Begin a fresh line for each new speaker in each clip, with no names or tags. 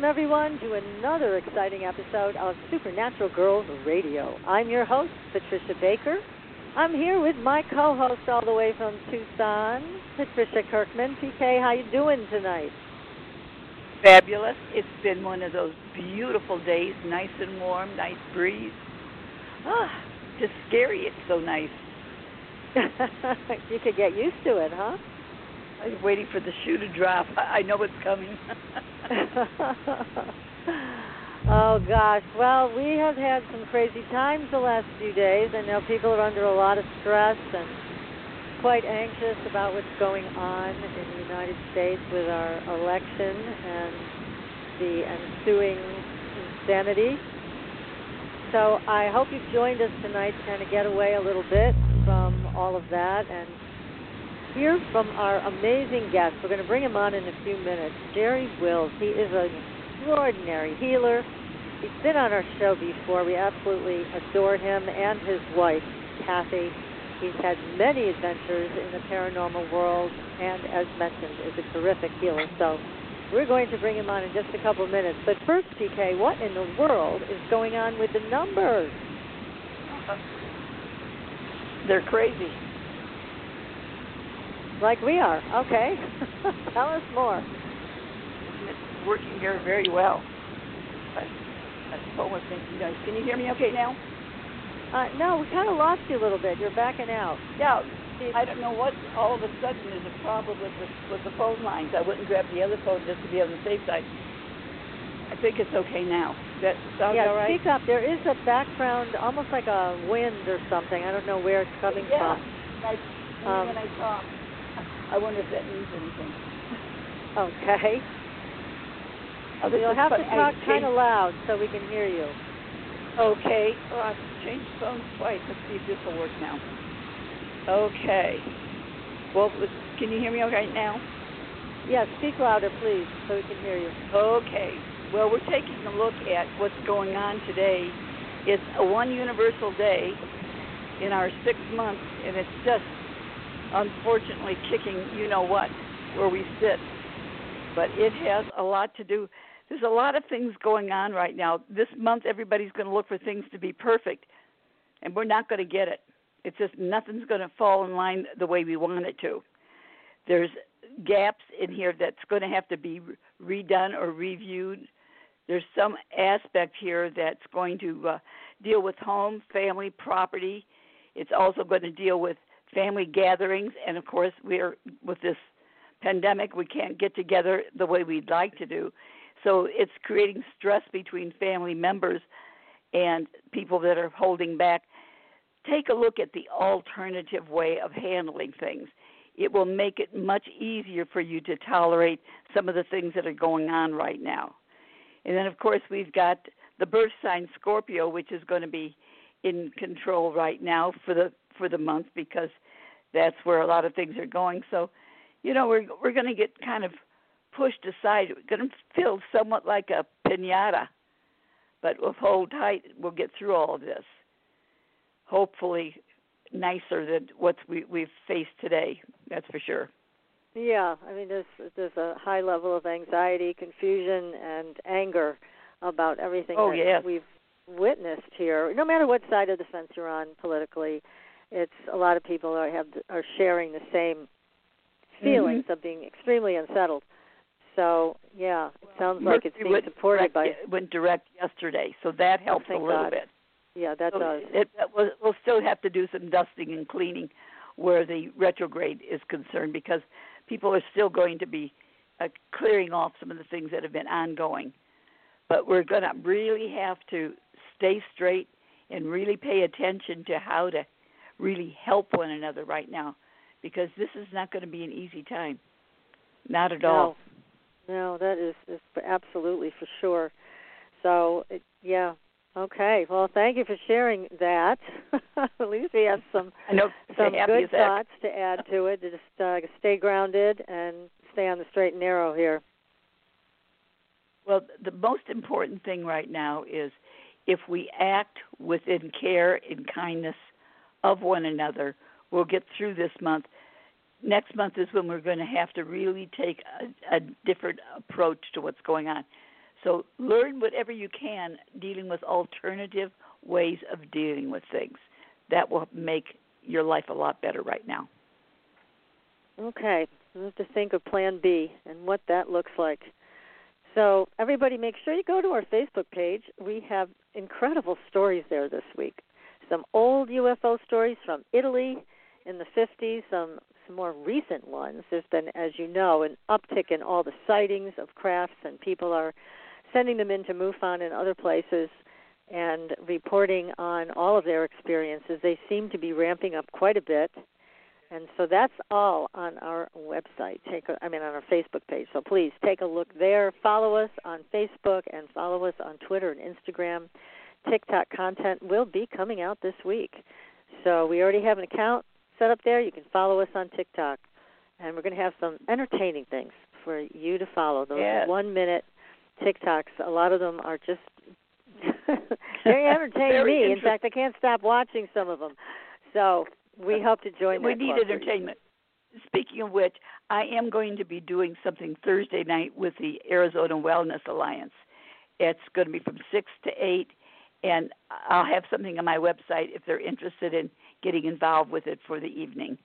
Welcome, everyone, to another exciting episode of Supernatural Girls Radio. I'm your host, Patricia Baker. I'm here with my co-host all the way from Tucson, Patricia Kirkman. PK, how you doing tonight?
Fabulous. It's been one of those beautiful days, nice and warm, nice breeze. Ah, just scary. It's so nice.
you could get used to it, huh?
I'm waiting for the shoe to drop. I know it's coming.
oh gosh. Well, we have had some crazy times the last few days. I know people are under a lot of stress and quite anxious about what's going on in the United States with our election and the ensuing insanity. So I hope you've joined us tonight to kind of get away a little bit from all of that and hear from our amazing guest. We're going to bring him on in a few minutes. Jerry Wills. He is an extraordinary healer. He's been on our show before. We absolutely adore him and his wife, Kathy. He's had many adventures in the paranormal world and, as mentioned, is a terrific healer. So we're going to bring him on in just a couple minutes. But first, PK, what in the world is going on with the numbers?
They're crazy.
Like we are. Okay. Tell us more.
It's working here very well. But that's what we're thinking. Guys, can you hear me okay now?
Uh, no, we kind of lost you a little bit. You're backing out.
Yeah. I don't know what all of a sudden is a problem with the with the phone lines. I wouldn't grab the other phone just to be on the safe side. I think it's okay now. That sounds
yeah,
all right.
speak up. There is a background, almost like a wind or something. I don't know where it's coming
yeah.
from.
I, um, when I talk, I wonder if that means anything.
Okay.
Oh,
You'll have to talk kind of loud so we can hear you.
Okay. Oh, I've changed phones twice. Let's see if this will work now. Okay. Well, can you hear me okay now?
Yeah, speak louder, please, so we can hear you.
Okay. Well, we're taking a look at what's going on today. It's a one universal day in our six months, and it's just unfortunately kicking you know what where we sit. But it has a lot to do. There's a lot of things going on right now. This month, everybody's going to look for things to be perfect, and we're not going to get it. It's just nothing's going to fall in line the way we want it to. There's gaps in here that's going to have to be redone or reviewed. There's some aspect here that's going to uh, deal with home, family, property. It's also going to deal with family gatherings, and of course, we're with this pandemic, we can't get together the way we'd like to do. So it's creating stress between family members and people that are holding back. Take a look at the alternative way of handling things. It will make it much easier for you to tolerate some of the things that are going on right now. And then, of course, we've got the birth sign Scorpio, which is going to be in control right now for the for the month because that's where a lot of things are going. So, you know, we're we're going to get kind of pushed aside. We're going to feel somewhat like a pinata, but we'll hold tight. We'll get through all of this. Hopefully, nicer than what we we've faced today. That's for sure.
Yeah, I mean, there's there's a high level of anxiety, confusion, and anger about everything
Oh,
that
yes.
we've witnessed here. No matter what side of the fence you're on politically, it's a lot of people are have are sharing the same feelings
Mm-hmm.
of being extremely unsettled. So yeah, it sounds like it's being supported
direct,
by
went direct yesterday, so that helps a little
God.
bit.
Yeah, that
so
does.
It, it, we'll, we'll still have to do some dusting and cleaning where the retrograde is concerned because people are still going to be uh, clearing off some of the things that have been ongoing. But we're going to really have to stay straight and really pay attention to how to really help one another right now because this is not going to be an easy time. Not at
no.
all.
No, that is, is absolutely for sure. So, it, yeah. Okay. Well, thank you for sharing that. At least we have some
I know,
some good thoughts to add to it. To just uh, stay grounded and stay on the straight and narrow here.
Well, the most important thing right now is if we act within care and kindness of one another, we'll get through this month. Next month is when we're going to have to really take a, a different approach to what's going on. So learn whatever you can dealing with alternative ways of dealing with things. That will make your life a lot better right now.
Okay. we have to think of plan B and what that looks like. So, everybody, make sure you go to our Facebook page. We have incredible stories there this week. Some old UFO stories from Italy in the 50s, some some more recent ones. There's been, as you know, an uptick in all the sightings of crafts, and people are sending them into MUFON and other places and reporting on all of their experiences. They seem to be ramping up quite a bit. And so that's all on our website. Take a, I mean on our Facebook page. So please take a look there. Follow us on Facebook and follow us on Twitter and Instagram. TikTok content will be coming out this week. So we already have an account set up there. You can follow us on TikTok. And we're going to have some entertaining things for you to follow. Those
yes.
one minute TikToks, a lot of them are just very entertaining me. In fact, I can't stop watching some of them. So we uh, hope to join.
We need entertainment. Speaking of which, I am going to be doing something Thursday night with the Arizona Wellness Alliance. It's going to be from six to eight, and I'll have something on my website if they're interested in getting involved with it for the evening.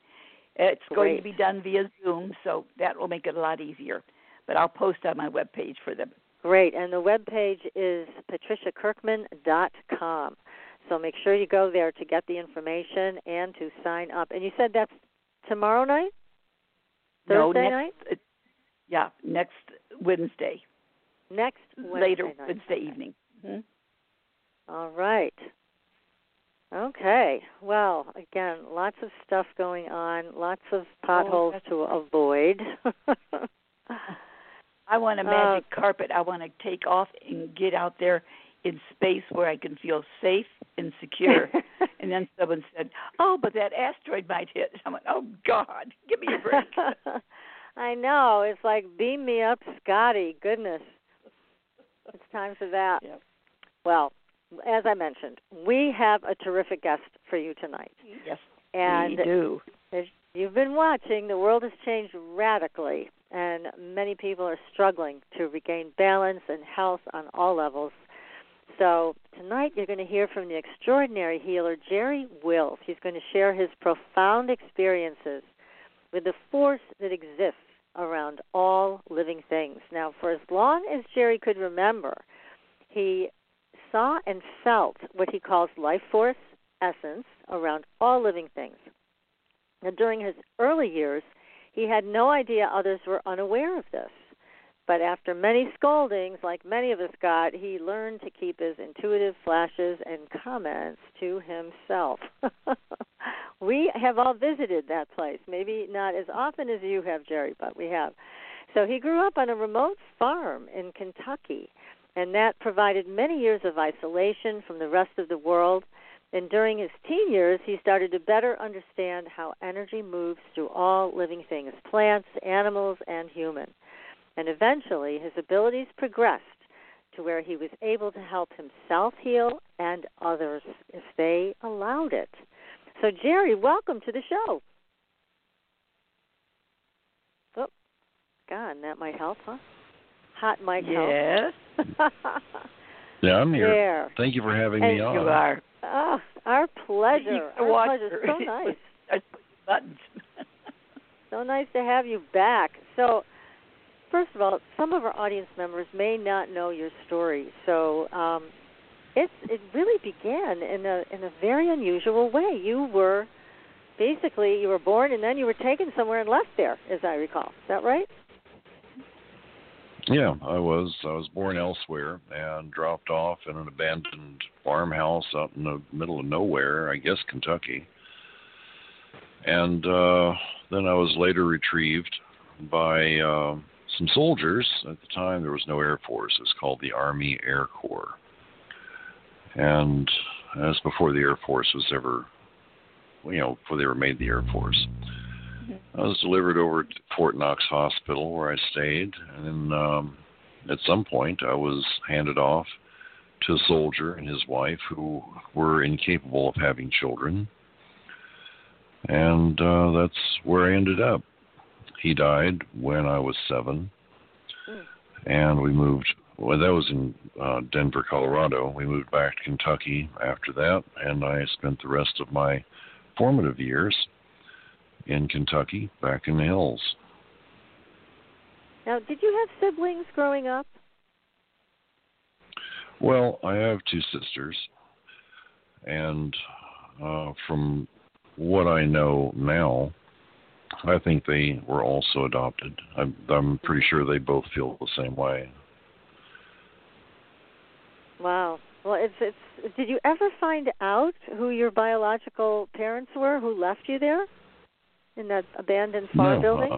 It's
Great.
going to be done via Zoom, so that will make it a lot easier. But I'll post on my webpage for them.
Great, and the web page is patriciakirkman.com. So make sure you go there to get the information and to sign up. And you said that's tomorrow night? Thursday
no, next,
night?
Uh, yeah, next Wednesday.
Next Wednesday
Later
night.
Wednesday evening. Mm-hmm.
All right. Okay. Well, again, lots of stuff going on, lots of potholes
Oh,
to avoid.
I want a
Uh,
magic carpet. I want to take off and get out there in space where I can feel safe and secure. and then someone said, "Oh, but that asteroid might hit." I went, "Oh God, give me a break."
I know. It's like beam me up, Scotty. Goodness. It's time for that.
Yep.
Well, as I mentioned, we have a terrific guest for you tonight.
yes,
And
we do.
as you've been watching, the world has changed radically, and many people are struggling to regain balance and health on all levels. So, tonight you're going to hear from the extraordinary healer Jerry Wills. He's going to share his profound experiences with the force that exists around all living things. Now, for as long as Jerry could remember, he saw and felt what he calls life force essence around all living things. Now, during his early years, he had no idea others were unaware of this. But after many scoldings, like many of us got, he learned to keep his intuitive flashes and comments to himself. we have all visited that place. Maybe not as often as you have, Jerry, but we have. So he grew up on a remote farm in Kentucky, and that provided many years of isolation from the rest of the world. And during his teen years, he started to better understand how energy moves through all living things plants, animals, and human. And eventually, his abilities progressed to where he was able to help himself heal and others if they allowed it. So, Jerry, welcome to the show. Oh, God, that might help, huh? Hot mic
Yes.
Yeah, I'm here.
there.
Thank you for having
And
me on.
you are.
Oh, our pleasure. Our pleasure. So nice.
I buttons.
So nice to have you back. So, first of all, some of our audience members may not know your story. So, um, it's it really began in a in a very unusual way. You were basically you were born and then you were taken somewhere and left there, as I recall. Is that right?
Yeah, I was. I was born elsewhere and dropped off in an abandoned farmhouse out in the middle of nowhere, I guess Kentucky. And uh then I was later retrieved by uh, some soldiers. At the time, there was no Air Force. It was called the Army Air Corps. And that's before the Air Force was ever, you know, before they were made the Air Force. I was delivered over to Fort Knox Hospital where I stayed, and then um, at some point I was handed off to a soldier and his wife who were incapable of having children, and uh, that's where I ended up. He died when I was seven, and we moved. Well, that was in uh, Denver, Colorado. We moved back to Kentucky after that, and I spent the rest of my formative years in Kentucky, back in the hills.
Now, did you have siblings growing up?
Well, I have two sisters, and uh, from what I know now, I think they were also adopted. I'm, I'm pretty sure they both feel the same way.
Wow. Well, it's it's. Did you ever find out who your biological parents were who left you there? In that abandoned farm
no,
building?
Uh,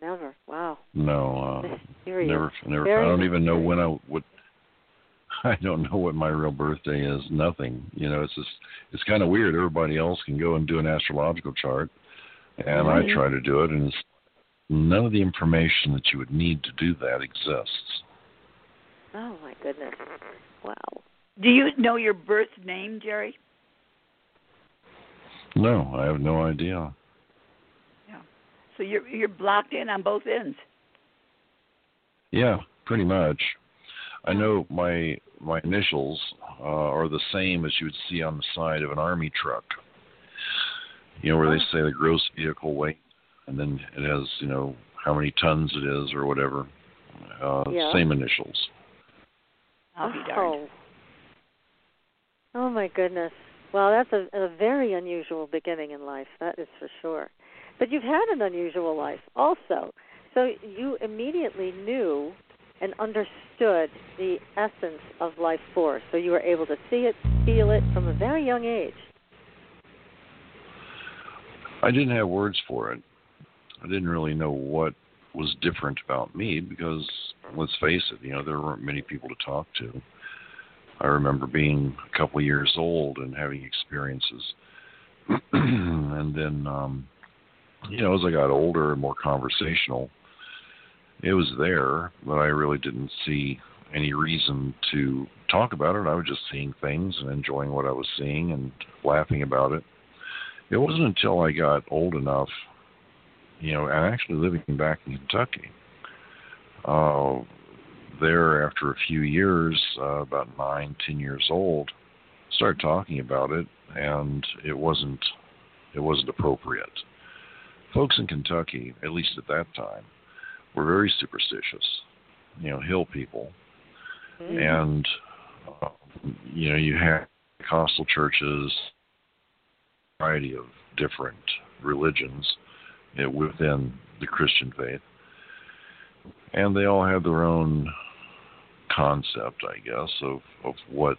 never. Wow.
No. Uh,
Mysterious.
Never. Never.
Very
I don't even know when I would. I don't know what my real birthday is. Nothing. You know, it's just it's kind of weird. Everybody else can go and do an astrological chart, and
right.
I try to do it, and it's, none of the information that you would need to do that exists.
Oh my goodness! Wow.
Do you know your birth name, Jerry?
No, I have no idea.
So you're you're blocked in on both ends.
Yeah, pretty much. I know my my initials uh, are the same as you would see on the side of an army truck. You know where they say the gross vehicle weight, and then it has you know how many tons it is or whatever. Uh,
Yeah.
Same initials.
I'll be
oh. Oh my goodness. Well, that's a, a very unusual beginning in life. That is for sure. But you've had an unusual life also. So you immediately knew and understood the essence of life force. So you were able to see it, feel it from a very young age.
I didn't have words for it. I didn't really know what was different about me because let's face it, you know, there weren't many people to talk to. I remember being a couple of years old and having experiences. and then um you know, as I got older and more conversational, it was there, but I really didn't see any reason to talk about it. I was just seeing things and enjoying what I was seeing and laughing about it. It wasn't until I got old enough, you know, and actually living back in Kentucky. Uh, there, after a few years, uh, about nine, ten years old, started talking about it, and it wasn't, it wasn't appropriate folks in Kentucky, at least at that time, were very superstitious. You know, hill people,
Mm-hmm.
and uh, you know, you had Pentecostal churches, a variety of different religions you know, within the Christian faith, and they all had their own concept, I guess, of of what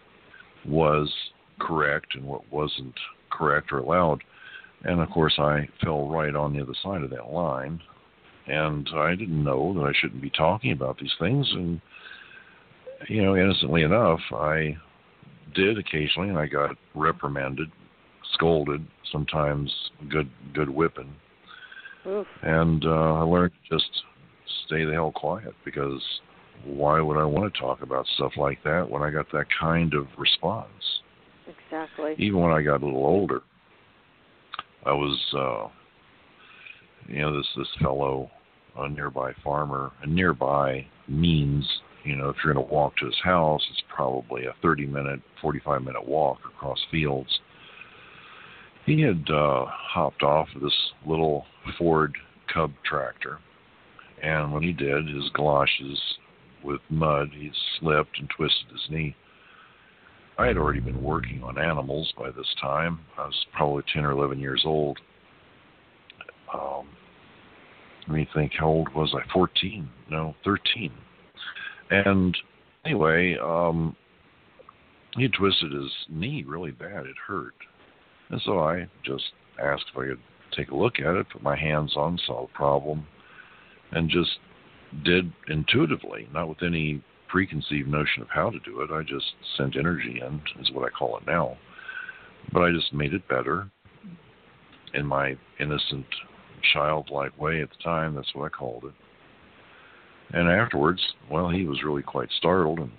was correct and what wasn't correct or allowed. And of course, I fell right on the other side of that line. And I didn't know that I shouldn't be talking about these things. And, you know, innocently enough, I did occasionally, and I got reprimanded, scolded, sometimes good good whipping.
Oof.
And uh, I learned to just stay the hell quiet because why would I want to talk about stuff like that when I got that kind of response?
Exactly.
Even when I got a little older, I was, uh, you know, this this fellow, a nearby farmer, and nearby means, you know, if you're going to walk to his house, it's probably a 30 minute, 45 minute walk across fields. He had uh, hopped off of this little Ford Cub tractor, and when he did, his galoshes with mud, he slipped and twisted his knee. I had already been working on animals by this time. I was probably 10 or 11 years old. Um, let me think, how old was I? 14? No, 13. And anyway, um, he twisted his knee really bad. It hurt. And so I just asked if I could take a look at it, put my hands on, saw the problem, and just did intuitively, not with any preconceived notion of how to do it. I just sent energy in, is what I call it now. But I just made it better in my innocent, childlike way at the time. That's what I called it. And afterwards, well, he was really quite startled and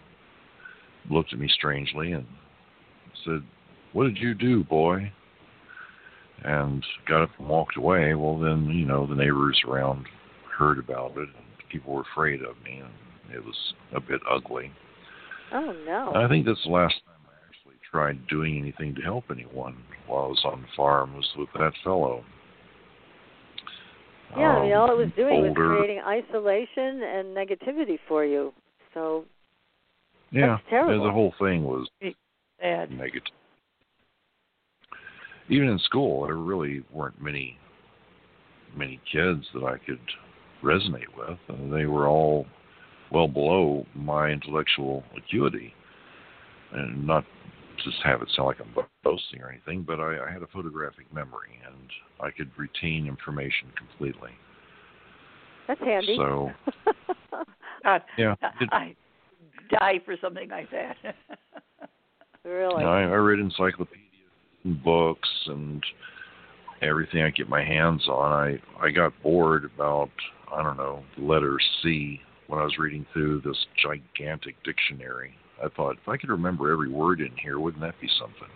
looked at me strangely and said, What did you do, boy? And got up and walked away. Well, then, you know, the neighbors around heard about it and people were afraid of me. And it was a bit ugly.
Oh no!
I think that's the last time I actually tried doing anything to help anyone while I was on farm was with that fellow.
Yeah, I mean, all it was
um,
doing was creating isolation and negativity for you. So
yeah, the whole thing was
Sad.
negative. Even in school, there really weren't many many kids that I could resonate with. Uh, they were all well below my intellectual acuity, and not just have it sound like I'm boasting or anything, but I, I had a photographic memory and I could retain information completely.
that's handy.
So
God,
yeah,
I,
it,
I die for something like that.
really.
I, I read encyclopedias and books and everything I get my hands on. I I got bored about I don't know the letter C when I was reading through this gigantic dictionary. I thought if I could remember every word in here, wouldn't that be something?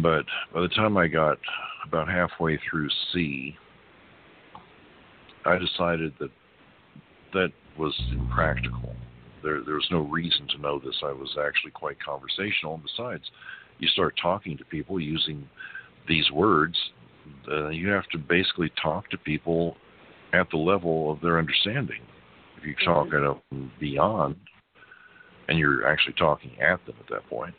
But by the time I got about halfway through C, I decided that that was impractical. There, there was no reason to know this. I was actually quite conversational. And besides, you start talking to people using these words, uh, you have to basically talk to people at the level of their understanding. If you talk at a beyond, and you're actually talking at them at that point,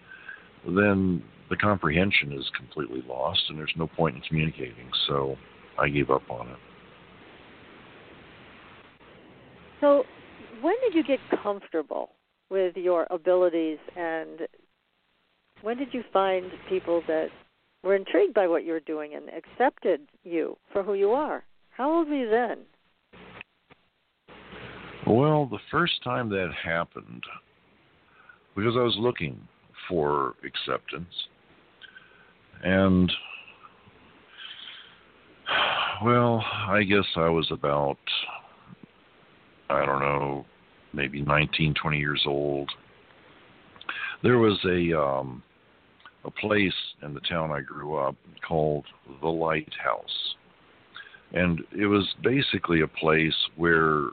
then the comprehension is completely lost, and there's no point in communicating. So I gave up on it.
So, when did you get comfortable with your abilities, and when did you find people that were intrigued by what you were doing and accepted you for who you are? How old were you then?
Well, the first time that happened, because I was looking for acceptance, and well, I guess I was about, I don't know, maybe 19, 20 years old. There was a um, a place in the town I grew up called the Lighthouse, and it was basically a place where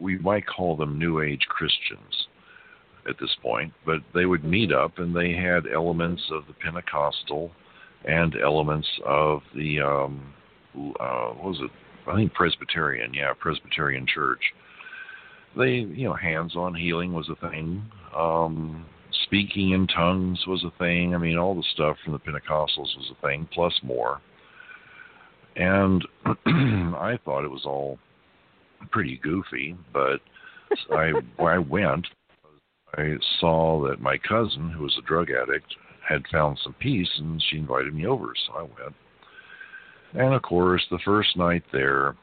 we might call them New Age Christians at this point, but they would meet up and they had elements of the Pentecostal and elements of the um, uh, what was it? I think Presbyterian, yeah, Presbyterian Church. They, you know, hands-on healing was a thing. Um, speaking in tongues was a thing. I mean, all the stuff from the Pentecostals was a thing, plus more. And I thought it was all pretty goofy, but I I went, I saw that my cousin, who was a drug addict, had found some peace, and she invited me over, so I went. And of course, the first night there,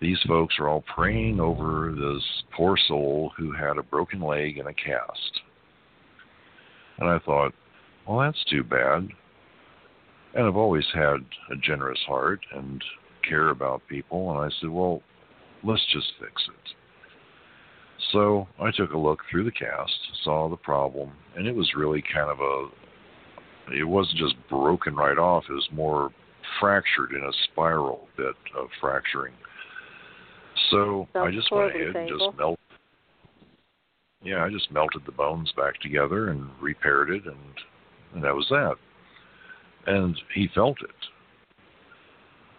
these folks are all praying over this poor soul who had a broken leg and a cast. And I thought, well, that's too bad. And I've always had a generous heart and care about people. And I said, well, let's just fix it. So I took a look through the cast, saw the problem, and it was really kind of a. It wasn't just broken right off. It was more fractured in a spiral bit of fracturing. So I just went ahead and just melted. Yeah, I just melted the bones back together and repaired it, and, and that was that. And he felt it,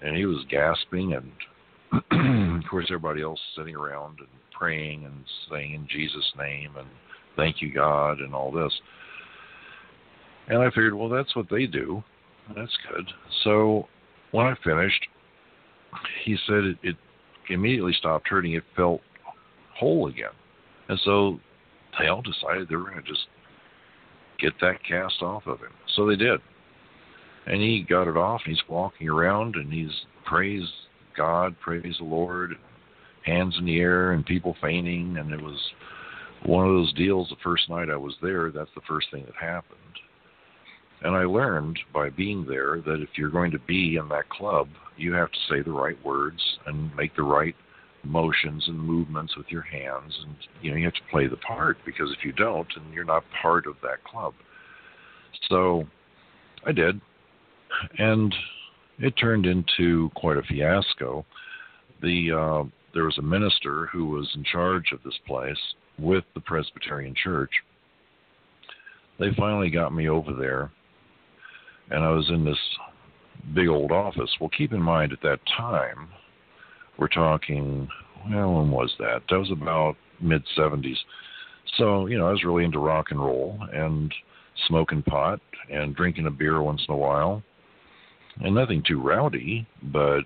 and he was gasping, and of course everybody else sitting around and praying and saying in Jesus' name and thank you God and all this. And I figured, well, that's what they do. That's good. So when I finished, he said it, it immediately stopped hurting. It felt whole again. And so they all decided they were going to just get that cast off of him. So they did. And he got it off, and he's walking around, and he's praised God, praise the Lord, hands in the air, and people fainting. And it was one of those deals the first night I was there, that's the first thing that happened. And I learned by being there that if you're going to be in that club, you have to say the right words and make the right motions and movements with your hands and you know you have to play the part because if you don't and you're not part of that club so i did and it turned into quite a fiasco the uh there was a minister who was in charge of this place with the presbyterian church they finally got me over there and i was in this big old office well keep in mind at that time we're talking, well, when was that? That was about mid 70s. So, you know, I was really into rock and roll and smoking pot and drinking a beer once in a while. And nothing too rowdy, but,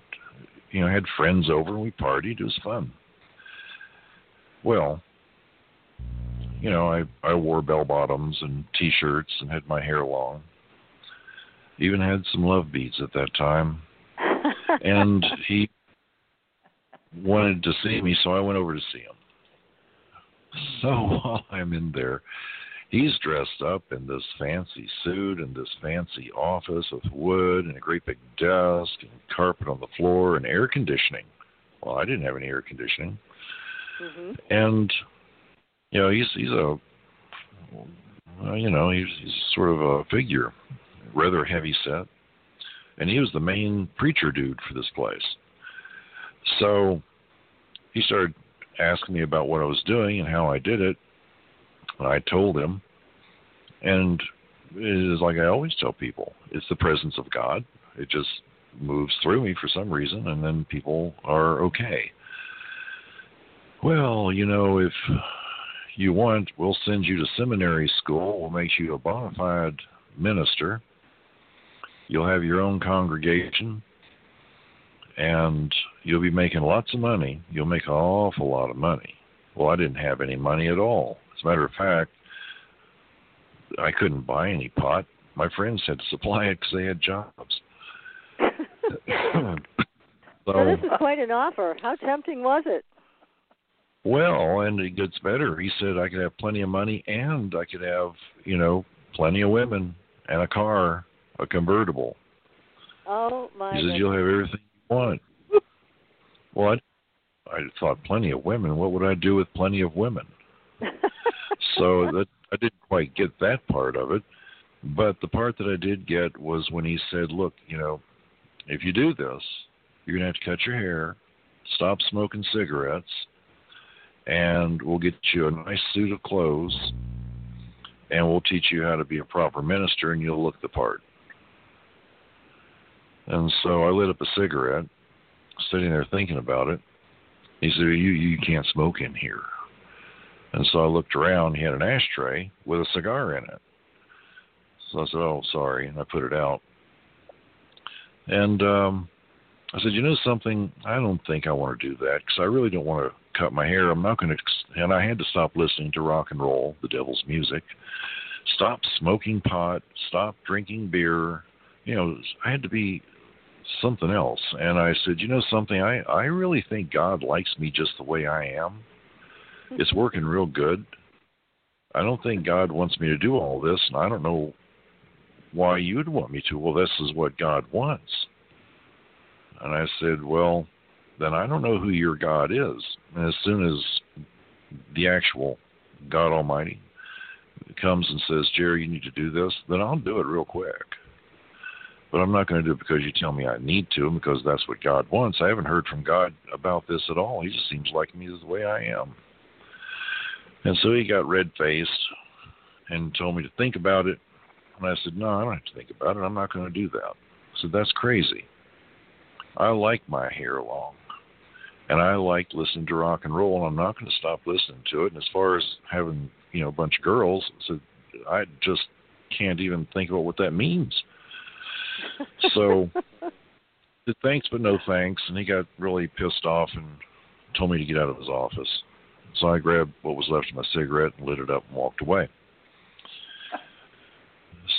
you know, I had friends over and we partied. It was fun. Well, you know, I, I wore bell bottoms and t shirts and had my hair long. Even had some love beads at that time. and he wanted to see me, so I went over to see him. So while I'm in there, he's dressed up in this fancy suit and this fancy office with wood and a great big desk and carpet on the floor and air conditioning. Well, I didn't have any air conditioning.
hmm
And you know, he's he's a well, you know, he's he's sort of a figure, rather heavy set. And he was the main preacher dude for this place. So he started asking me about what I was doing and how I did it. I told him. And it is like I always tell people it's the presence of God. It just moves through me for some reason, and then people are okay. Well, you know, if you want, we'll send you to seminary school. We'll make you a bona fide minister. You'll have your own congregation and you'll be making lots of money. You'll make an awful lot of money. Well, I didn't have any money at all. As a matter of fact, I couldn't buy any pot. My friends had to supply it because they had jobs.
so
so,
this is quite an offer. How tempting was it?
well, and it gets better. He said I could have plenty of money and I could have, you know, plenty of women and a car, a convertible.
Oh my
He says
goodness.
you'll have everything you want. Well, I, I thought plenty of women. What would I do with plenty of women? so that I didn't quite get that part of it, but the part that I did get was when he said, "Look, you know, if you do this, you're gonna have to cut your hair, stop smoking cigarettes, and we'll get you a nice suit of clothes, and we'll teach you how to be a proper minister, and you'll look the part." And so I lit up a cigarette, sitting there thinking about it. He said, "You you can't smoke in here." And so I looked around. He had an ashtray with a cigar in it. So I said, "Oh, sorry," and I put it out. And um, I said, "You know something? I don't think I want to do that because I really don't want to cut my hair. I'm not going to." And I had to stop listening to rock and roll, the devil's music. Stop smoking pot. Stop drinking beer. You know, I had to be something else. And I said, "You know something? I I really think God likes me just the way I am." it's working real good. I don't think God wants me to do all this, and I don't know why you'd want me to. Well, this is what God wants. And I said, Well, then I don't know who your God is. And as soon as the actual God Almighty comes and says, Jerry, you need to do this, then I'll do it real quick. But I'm not going to do it because you tell me I need to, because that's what God wants. I haven't heard from God about this at all. He just seems like me the way I am. And so he got red faced and told me to think about it. And I said, No, I don't have to think about it. I'm not going to do that. I said, That's crazy. I like my hair long. And I like listening to rock and roll, and I'm not going to stop listening to it. And as far as having, you know, a bunch of girls, said, I just can't even think about what that means. So, the thanks but no thanks, and he got really pissed off and told me to get out of his office. So I grabbed what was left of my cigarette and lit it up and walked away.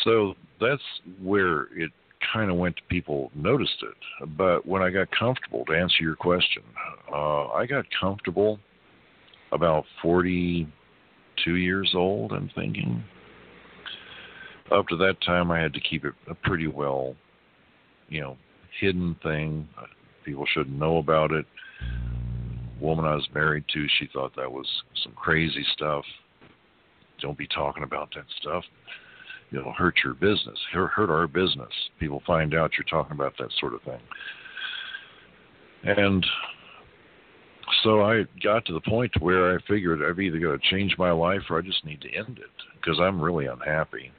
So that's where it kind of went to people noticed it. But when I got comfortable, to answer your question, uh, I got comfortable about 42 years old, I'm thinking. Up to that time, I had to keep it a pretty well, you know, hidden thing. People shouldn't know about it. Woman I was married to, she thought that was some crazy stuff. Don't be talking about that stuff it'll hurt your business, hurt our business. People find out you're talking about that sort of thing. And so I got to the point where I figured I've either got to change my life or I just need to end it because I'm really unhappy.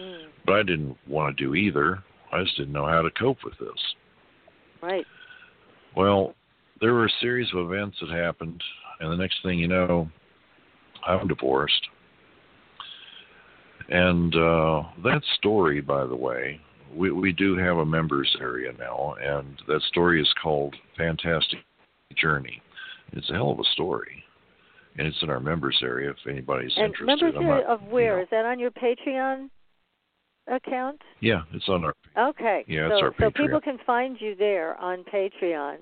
Mm. But I didn't want to do either. I just didn't know how to cope with this.
Right.
Well, there were a series of events that happened, and the next thing you know, I'm divorced. And uh, that story, by the way, we, we do have a members area now, and that story is called Fantastic Journey. It's a hell of a story, and it's in our members area if anybody's
and
interested.
Members area
not,
of where?
You know,
is that on your Patreon account?
Yeah, it's on our.
Okay.
Yeah,
so,
it's our
So people can find you there on Patreon,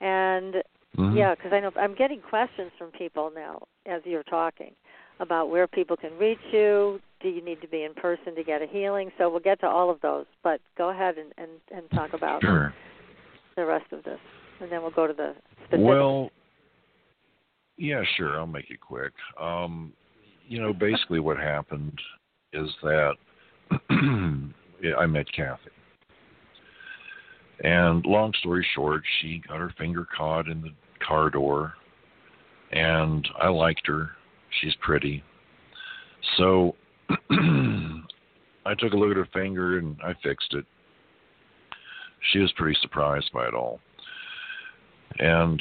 and
mm-hmm.
yeah, because I know I'm getting questions from people now as you're talking about where people can reach you. Do you need to be in person to get a healing? So we'll get to all of those. But go ahead and, and, and talk about
sure.
the rest of this. And then we'll go to the specifics.
Well, yeah, sure. I'll make it quick. Um, you know, basically what happened is that I met Kathy. And long story short, she got her finger caught in the car door, and I liked her She's pretty. So I took a look at her finger and I fixed it. She was pretty surprised by it all. And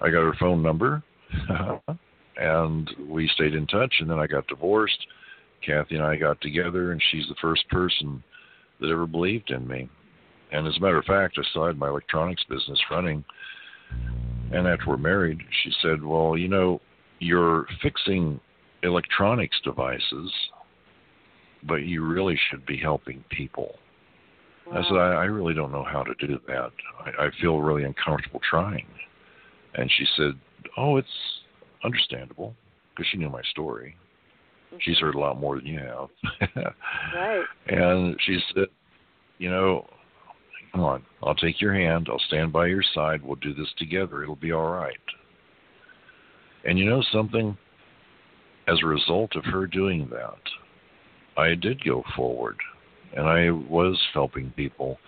I got her phone number and we stayed in touch and then I got divorced. Kathy and I got together and she's the first person that ever believed in me. And as a matter of fact, I still had my electronics business running. And after we're married, she said, Well, you know, you're fixing electronics devices, but you really should be helping people. Wow. I said, I, I really don't know how to do that. I, I feel really uncomfortable trying. And she said, Oh, it's understandable because she knew my story. She's heard a lot more than you have.
right.
And she said, You know, come on, I'll take your hand. I'll stand by your side. We'll do this together. It'll be all right. And you know something? As a result of her doing that, I did go forward and I was helping people.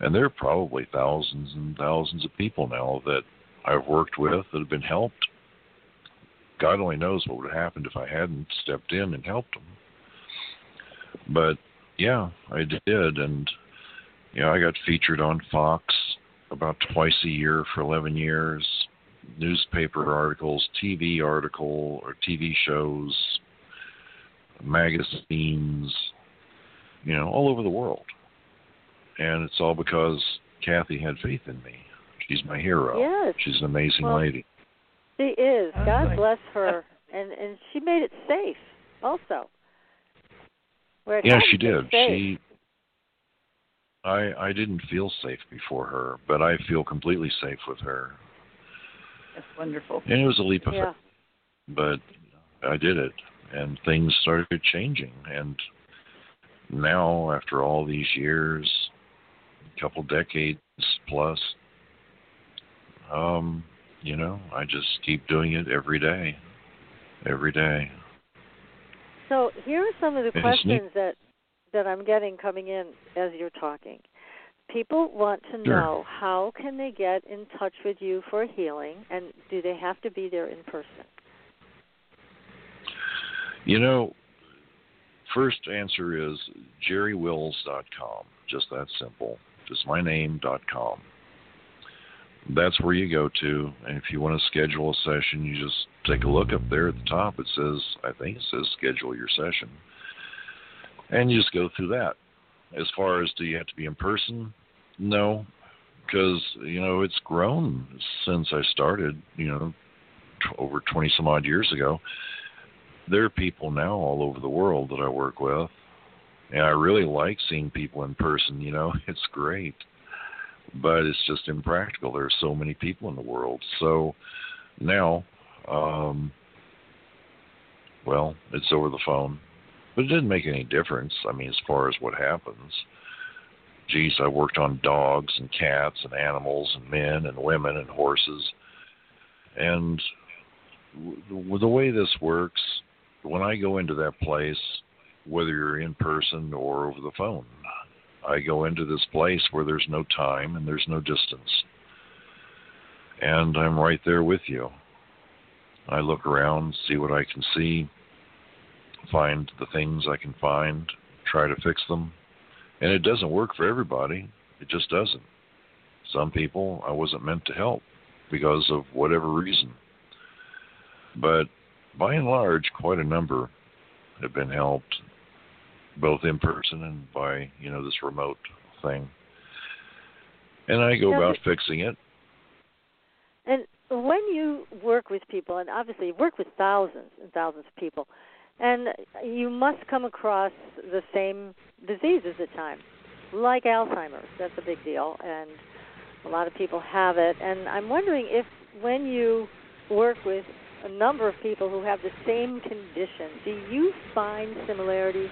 And there are probably thousands and thousands of people now that I've worked with that have been helped. God only knows what would have happened if I hadn't stepped in and helped him. But yeah, I did. And, you know, I got featured on Fox about twice a year for 11 years newspaper articles, TV article or TV shows, magazines, you know, all over the world. And it's all because Kathy had faith in me. She's my hero.
Yes.
She's an amazing
well,
lady.
She is. God bless her. And and she made it safe also. Where
yeah, she did.
Safe.
She I I didn't feel safe before her, but I feel completely safe with her.
That's wonderful.
And it was a leap of
yeah.
faith, but I did it, and things started changing. And now, after all these years, a couple decades plus, um, you know, I just keep doing it every day, every day.
So here are some of the
and
questions that that I'm getting coming in as you're talking. People want to
sure.
know how can they get in touch with you for healing and do they have to be there in person?
You know first answer is jerrywills.com just that simple. Just my name.com that's where you go to and if you want to schedule a session you just take a look up there at the top it says i think it says schedule your session and you just go through that. As far as do you have to be in person? No, because you know it's grown since I started. You know, t- over twenty some odd years ago. There are people now all over the world that I work with, and I really like seeing people in person. You know, it's great, but it's just impractical. There are so many people in the world. So now, um, well, it's over the phone, but it didn't make any difference. I mean, as far as what happens geez, I worked on dogs and cats and animals and men and women and horses. And w- the way this works, when I go into that place, whether you're in person or over the phone, I go into this place where there's no time and there's no distance. And I'm right there with you. I look around, see what I can see, find the things I can find, try to fix them, and it doesn't work for everybody. It just doesn't. Some people I wasn't meant to help because of whatever reason. But by and large, quite a number have been helped, both in person and by, you know, this remote thing. And I go about fixing it.
And when you work with people, and obviously you work with thousands and thousands of people, and you must come across the same diseases at times, like Alzheimer's. That's a big deal, and a lot of people have it. And I'm wondering if, when you work with a number of people who have the same condition, do you find similarities?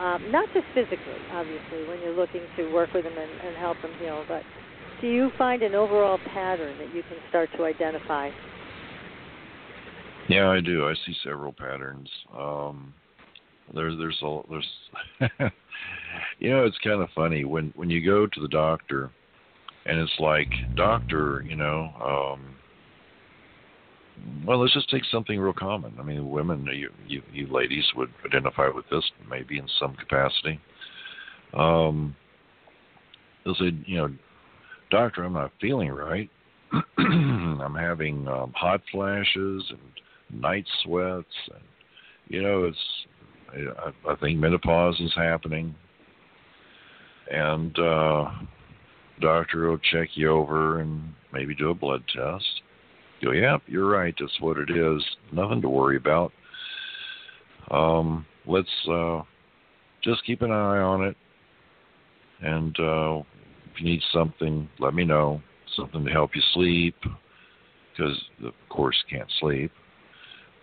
Um, not just physically, obviously, when you're looking to work with them and, and help them heal, but do you find an overall pattern that you can start to identify?
Yeah, I do. I see several patterns. Um, there's there's a there's you know it's kind of funny when when you go to the doctor and it's like doctor you know um well let's just take something real common. I mean women you you, you ladies would identify with this maybe in some capacity. Um they'll say you know doctor i'm not feeling right. I'm having um hot flashes and night sweats and you know it's I, I think menopause is happening, and uh, doctor will check you over and maybe do a blood test. Go, yep, you're right. That's what it is. Nothing to worry about. Um, let's uh, just keep an eye on it, and uh, if you need something, let me know. Something to help you sleep, because of course you can't sleep.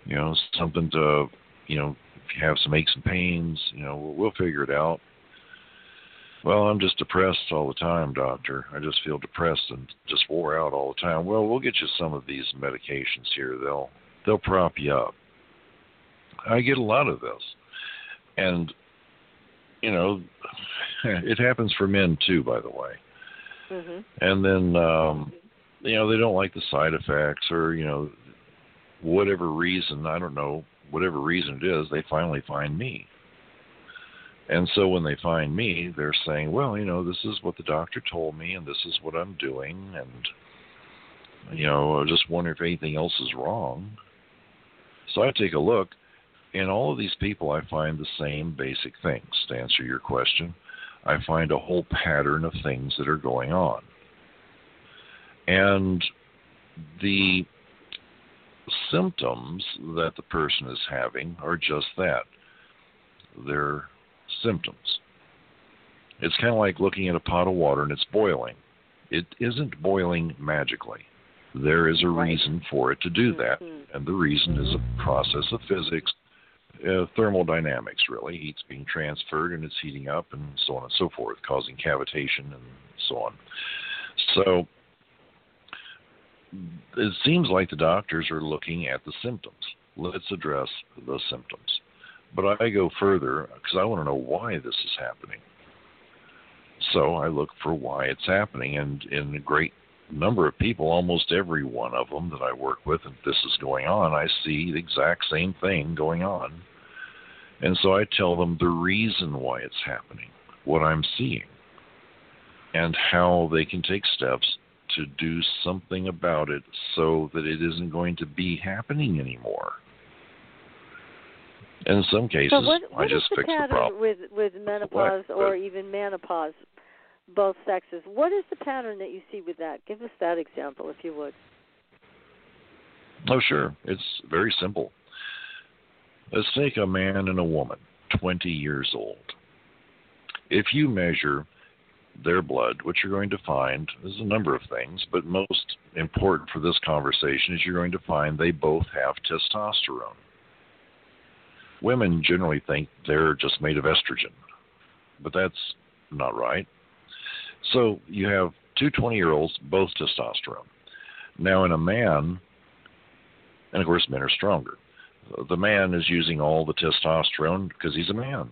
You know, something to you know if you have some aches and pains, you know, we'll, we'll figure it out. Well, I'm just depressed all the time, doctor. I just feel depressed and just wore out all the time. Well, we'll get you some of these medications here. They'll they'll prop you up. I get a lot of this. And you know, it happens for men too, by the way.
Mm-hmm.
And then um you know, they don't like the side effects or, you know, whatever reason, I don't know, whatever reason it is, they finally find me. And so when they find me, they're saying, well, you know, this is what the doctor told me, and this is what I'm doing, and, you know, I just wonder if anything else is wrong. So I take a look. In all of these people, I find the same basic things. To answer your question, I find a whole pattern of things that are going on. And the symptoms that the person is having are just that they're symptoms. It's kind of like looking at a pot of water and it's boiling. It isn't boiling magically. There is a reason for it to do that,
mm-hmm.
and the reason is a process of physics, uh, thermodynamics, really. Heat's being transferred and it's heating up, and so on and so forth, causing cavitation and so on. So, it seems like the doctors are looking at the symptoms. Let's address the symptoms. But I go further because I want to know why this is happening. So I look for why it's happening, and in a great number of people, almost every one of them that I work with, and this is going on, I see the exact same thing going on. And so I tell them the reason why it's happening, what I'm seeing, and how they can take steps to do something about it so that it isn't going to be happening anymore. In some cases,
so what, what
I just fix the problem.
with with menopause or even menopause, both sexes? What is the pattern that you see with that? Give us that example, if you would.
Oh, sure. It's very simple. Let's take a man and a woman, 20 years old. If you measure their blood, what you're going to find is a number of things, but most important for this conversation is you're going to find they both have testosterone. Women generally think they're just made of estrogen, but that's not right. So you have two 20 year olds, both testosterone. Now, in a man, and of course, men are stronger. The man is using all the testosterone because he's a man.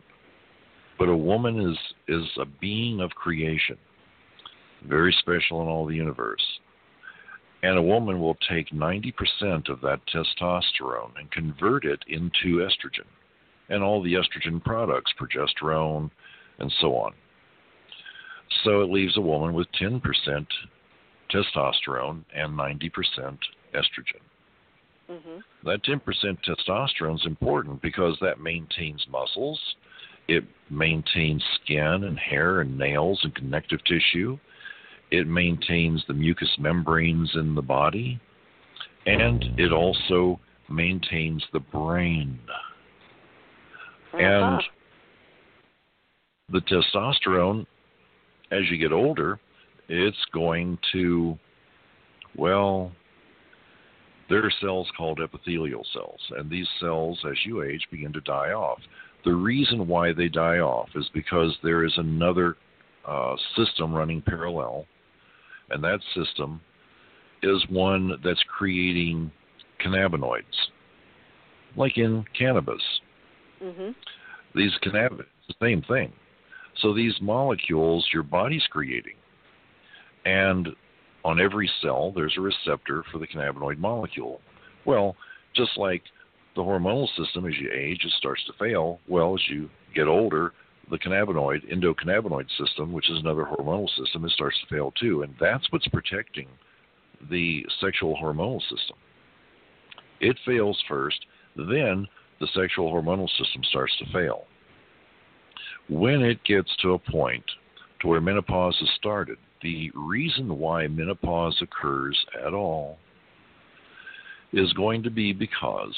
But a woman is is a being of creation, very special in all the universe. And a woman will take 90% of that testosterone and convert it into estrogen and all the estrogen products, progesterone, and so on. So it leaves a woman with 10% testosterone and 90% estrogen.
hmm
That 10% testosterone is important because that maintains muscles, it maintains skin and hair and nails and connective tissue, it maintains the mucous membranes in the body, and it also maintains the brain. And the testosterone, as you get older, it's going to, well, there are cells called epithelial cells, and these cells, as you age, begin to die off. The reason why they die off is because there is another uh, system running parallel, and that system is one that's creating cannabinoids, like in cannabis.
Hmm
These cannabinoids, the same thing. So these molecules your body's creating, and on every cell there's a receptor for the cannabinoid molecule. Well, just like the hormonal system, as you age, it starts to fail. Well, as you get older, the cannabinoid, endocannabinoid system, which is another hormonal system, it starts to fail too, and that's what's protecting the sexual hormonal system. It fails first, then the sexual hormonal system starts to fail. When it gets to a point to where menopause has started, the reason why menopause occurs at all is going to be because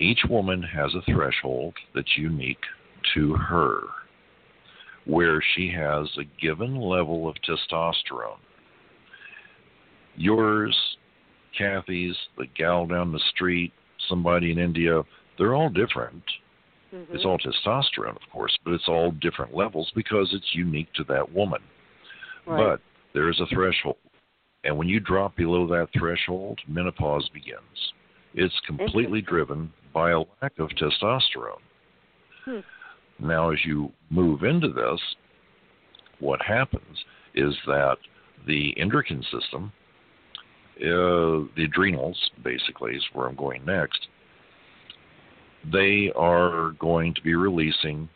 each woman has a threshold that's unique to her, where she has a given level of testosterone. Yours, Kathy's, the gal down the street, somebody in India, they're all different.
hmm
It's all testosterone, of course, but it's all different levels because it's unique to that woman.
Right.
But there is a threshold. And when you drop below that threshold, menopause begins. It's completely driven by a lack of testosterone.
Hmm.
Now, as you move into this, what happens is that the endocrine system, uh, the adrenals, basically, is where I'm going next, they are going to be releasing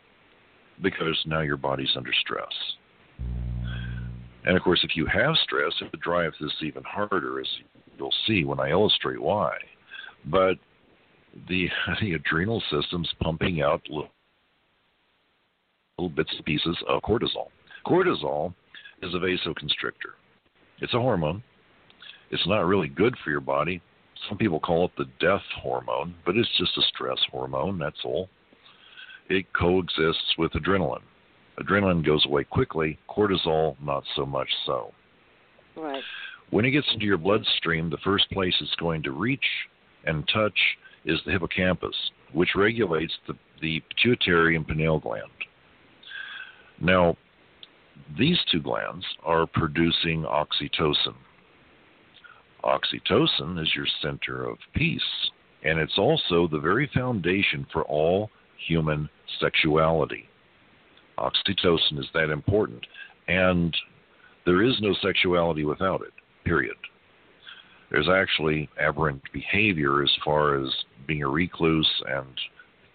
because now your body's under stress. And of course, if you have stress, it would drive this even harder, as you'll see when I illustrate why. But the the adrenal system's pumping out little, little bits and pieces of cortisol. Cortisol is a vasoconstrictor. It's a hormone. It's not really good for your body. Some people call it the death hormone, but it's just a stress hormone, that's all. It coexists with adrenaline. Adrenaline goes away quickly, cortisol, not so much so.
Right.
When it gets into your bloodstream, the first place it's going to reach and touch is the hippocampus, which regulates the, the pituitary and pineal gland. Now, these two glands are producing oxytocin. Oxytocin is your center of peace, and it's also the very foundation for all human sexuality. Oxytocin is that important, and there is no sexuality without it, period. There's actually aberrant behavior as far as being a recluse and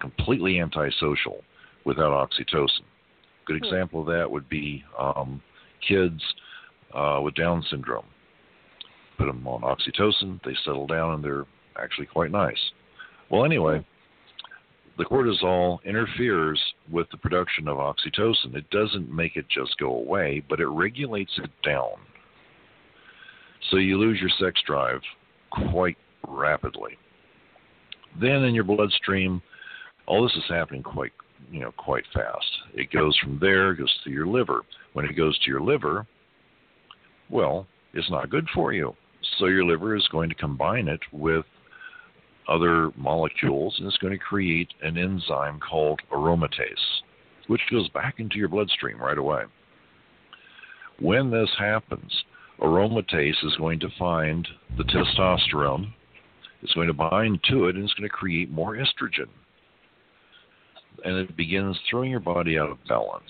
completely antisocial without oxytocin. A Good
Hmm.
example of that would be um, kids uh, with Down syndrome. Put them on oxytocin, they settle down, and they're actually quite nice. Well, anyway, the cortisol interferes with the production of oxytocin. It doesn't make it just go away, but it regulates it down. So you lose your sex drive quite rapidly. Then in your bloodstream, all this is happening quite you know quite fast. It goes from there, goes to your liver. When it goes to your liver, well, it's not good for you. So your liver is going to combine it with other molecules and it's going to create an enzyme called aromatase, which goes back into your bloodstream right away. When this happens, aromatase is going to find the testosterone, it's going to bind to it, and it's going to create more estrogen. And it begins throwing your body out of balance.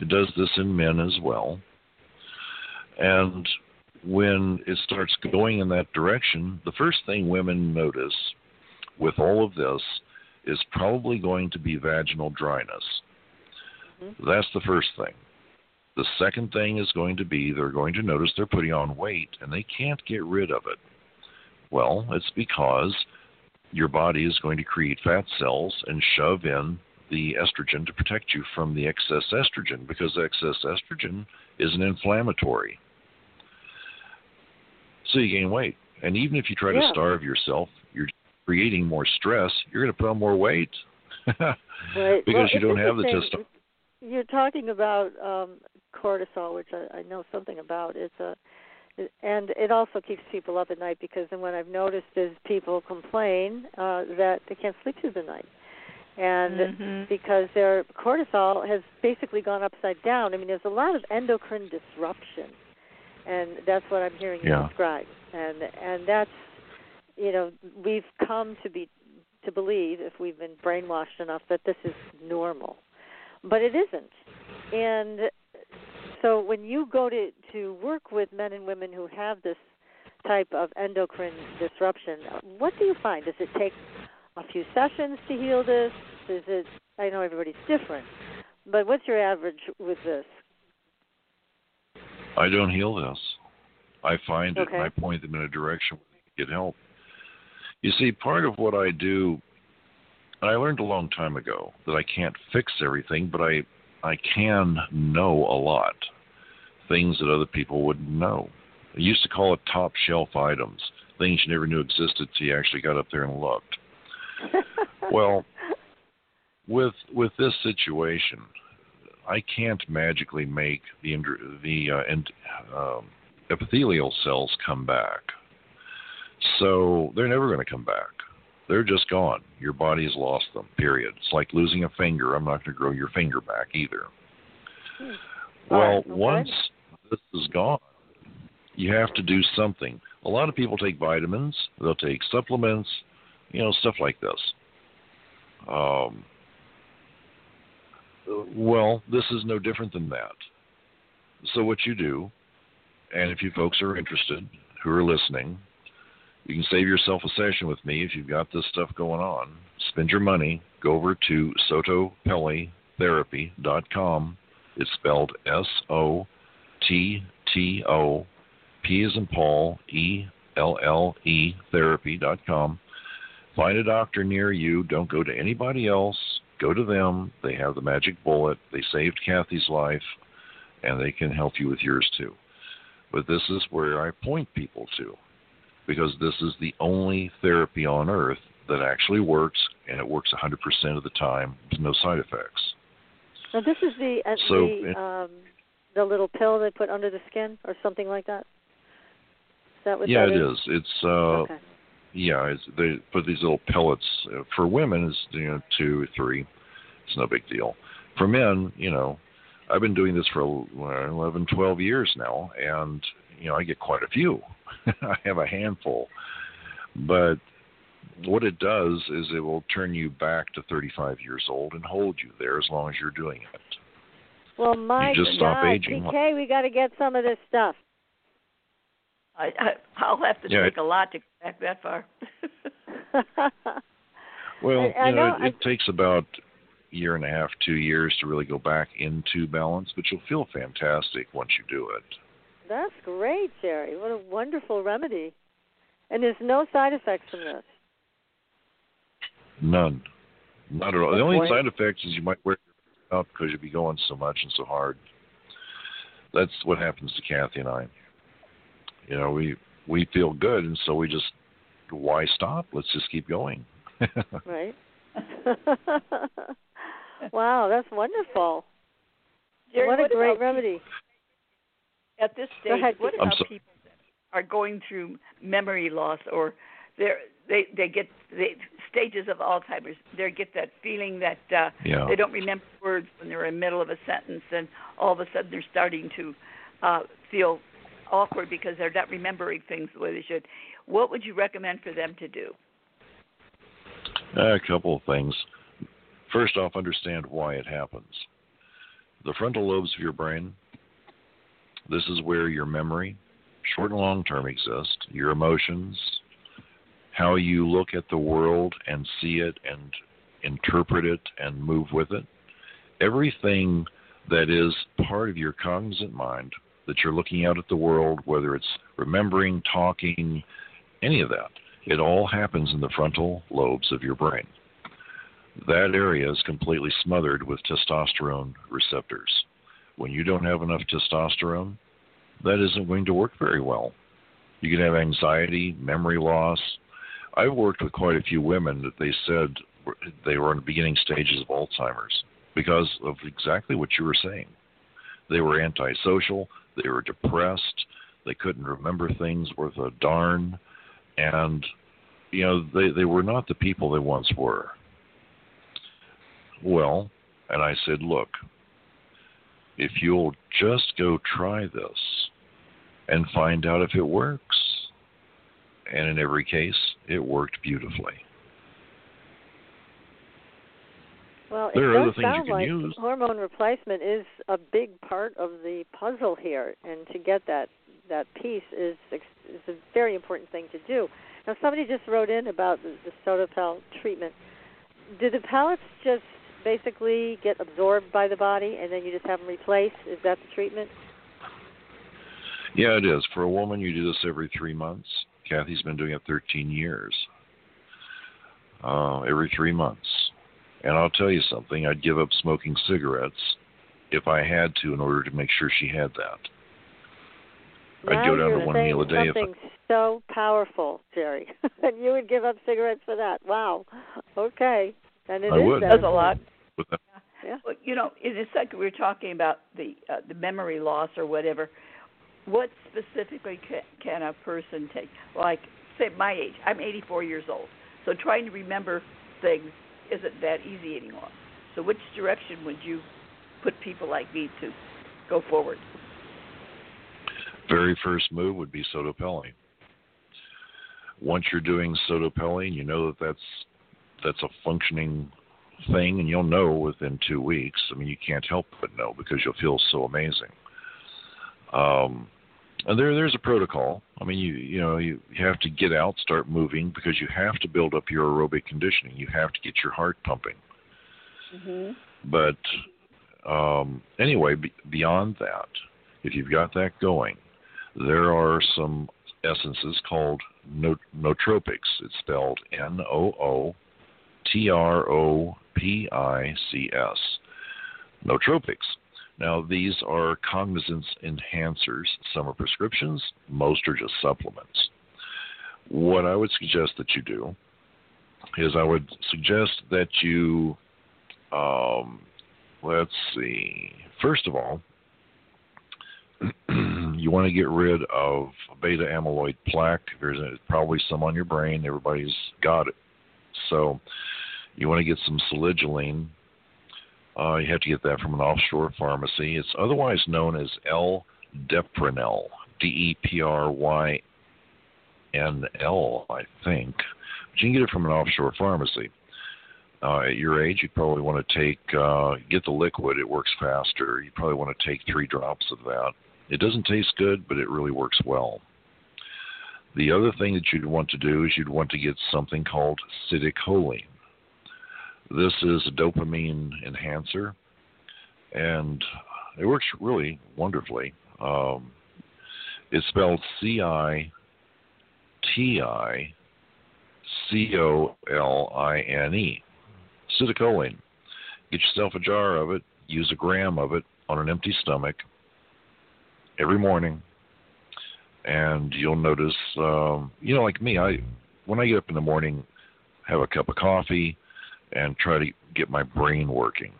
It does this in men as well. And when it starts going in that direction, the first thing women notice with all of this is probably going to be vaginal dryness. Mm-hmm. That's the first thing. The second thing is going to be they're going to notice they're putting on weight and they can't get rid of it. Well, it's because your body is going to create fat cells and shove in the estrogen to protect you from the excess estrogen because excess estrogen is an inflammatory. So you gain weight. And even if you try
yeah.
to starve yourself, you're creating more stress, you're going to put on more weight
right.
because
well,
you don't have the testosterone.
You're talking about um, cortisol, which I, I know something about. It's a and it also keeps people up at night because then what I've noticed is people complain uh, that they can't sleep through the night, and
mm-hmm.
because their cortisol has basically gone upside down. I mean, there's a lot of endocrine disruption, and that's what I'm hearing
yeah.
you describe, and and that's you know we've come to be to believe if we've been brainwashed enough that this is normal, but it isn't, and so when you go to to work with men and women who have this type of endocrine disruption, what do you find? Does it take a few sessions to heal this? Is it? I know everybody's different, but what's your average with this?
I don't heal this. I find
okay.
it and I point them in a direction where they can get help. You see, part of what I do, I learned a long time ago that I can't fix everything, but I I can know a lot, things that other people wouldn't know. I used to call it top shelf items, things you never knew existed till you actually got up there and looked. well, with with this situation, I can't magically make the the uh, and, um, epithelial cells come back, so they're never going to come back. They're just gone. Your body has lost them, period. It's like losing a finger. I'm not going to grow your finger back either.
Hmm.
Well,
right, okay.
once this is gone, you have to do something. A lot of people take vitamins, they'll take supplements, you know, stuff like this. Um, well, this is no different than that. So, what you do, and if you folks are interested who are listening, you can save yourself a session with me if you've got this stuff going on. Spend your money. Go over to sottopelletherapy.com. It's spelled S O T T O P as in Paul E L L E therapy.com. Find a doctor near you. Don't go to anybody else. Go to them. They have the magic bullet. They saved Kathy's life, and they can help you with yours too. But this is where I point people to because this is the only therapy on earth that actually works, and it works 100% of the time with no side effects.
Now, this is the uh,
So,
the
it-
um, the little pill they put under the skin, or something like that. Is that what
yeah,
that
it is. It's uh,
Okay.
Yeah, they put these little pellets uh, for women. Is you know two or three. It's no big deal. For men, you know, I've been doing this for uh, 11, 12 years now, and you know I get quite a few. I have a handful, but what it does is it will turn you back to 35 years old and hold you there as long as you're doing it.
Well, my
just stop
God,
aging.
PK, we got to get some of this stuff.
I, I I'll have to
Yeah,
take a lot to get back that far.
Well,
I- I
you know,
know,
it, it takes about a year and a half, two years to really go back into balance, but you'll feel fantastic once you do it.
That's great, Jerry. What a wonderful remedy. And there's no side effects from this.
None. Not at all. The only side effect is you might wear out because you'll be going so much and so hard. That's what happens to Kathy and I. You know, we we feel good, and so we just why stop? Let's just keep going.
right. wow, that's wonderful.
Jerry,
what a
what
great remedy.
At this stage,
ahead,
what about
so-
people that are going through memory loss or they're, they they get the stages of Alzheimer's? They get that feeling that uh,
Yeah.
they don't remember words when they're in the middle of a sentence, and all of a sudden they're starting to uh, feel awkward because they're not remembering things the way they should. What would you recommend for them to do?
A couple of things. First off, understand why it happens. The frontal lobes of your brain, this is where your memory, short and long term, exist, your emotions, how you look at the world and see it and interpret it and move with it. Everything that is part of your cognizant mind that you're looking out at the world, whether it's remembering, talking, any of that, it all happens in the frontal lobes of your brain. That area is completely smothered with testosterone receptors. When you don't have enough testosterone, that isn't going to work very well. You can have anxiety, memory loss. I've worked with quite a few women that they said they were in the beginning stages of Alzheimer's because of exactly what you were saying. They were antisocial, they were depressed, they couldn't remember things worth a darn, and you know they they were not the people they once were. Well, and I said, look, if you'll just go try this and find out if it works, and in every case, it worked beautifully.
Well,
There
it
are other things you
sound
can
like
use.
hormone replacement is a big part of the puzzle here, and to get that that piece is is a very important thing to do. Now, somebody just wrote in about the, the SottoPelle treatment. Do the pellets just basically get absorbed by the body, and then you just have them replaced? Is that the treatment?
Yeah, it is. For a woman, you do this every three months. Kathy's been doing it 13 years. Uh, every three months. And I'll tell you something, I'd give up smoking cigarettes if I had to in order to make sure she had that. I'd go down to one meal a day if I,
something so powerful, Jerry, and you would give up cigarettes for that. Wow. Okay. And it
I
is
would.
That's a lot.
with that.
Yeah.
Well, you know, in a second we were talking about the uh, the memory loss or whatever. What specifically can, can a person take? Like, say, my age. I'm 84 years old, so trying to remember things isn't that easy anymore. So, which direction would you put people like me to go forward?
very first move would be SottoPelle. Once you're doing SottoPelle, and you know that that's that's a functioning thing, and you'll know within two weeks. I mean, you can't help but know because you'll feel so amazing. Um, and there there's a protocol. I mean, you you know you, you have to get out, start moving because you have to build up your aerobic conditioning. You have to get your heart pumping.
Mm-hmm.
But um, anyway, be, beyond that, if you've got that going, there are some essences called no, nootropics. It's spelled N O O T R O P I C S. Nootropics. Now, these are cognizance enhancers. Some are prescriptions, most are just supplements. What I would suggest that you do is I would suggest that you, um, let's see, first of all, you want to get rid of beta amyloid plaque. There's probably some on your brain. Everybody's got it. So you want to get some selegiline. Uh, you have to get that from an offshore pharmacy. It's otherwise known as L-deprenyl, D-E-P-R-Y-N-L, I think. But you can get it from an offshore pharmacy. Uh, at your age, you probably want to take uh, get the liquid. It works faster. You probably want to take three drops of that. It doesn't taste good, but it really works well. The other thing that you'd want to do is you'd want to get something called citicoline. This is a dopamine enhancer, and it works really wonderfully. Um, it's spelled C I T I C O L I N E. Citicoline. Get yourself a jar of it. Use a gram of it on an empty stomach every morning, and you'll notice. Um, you know, like me, I when I get up in the morning, have a cup of coffee, and try to get my brain working.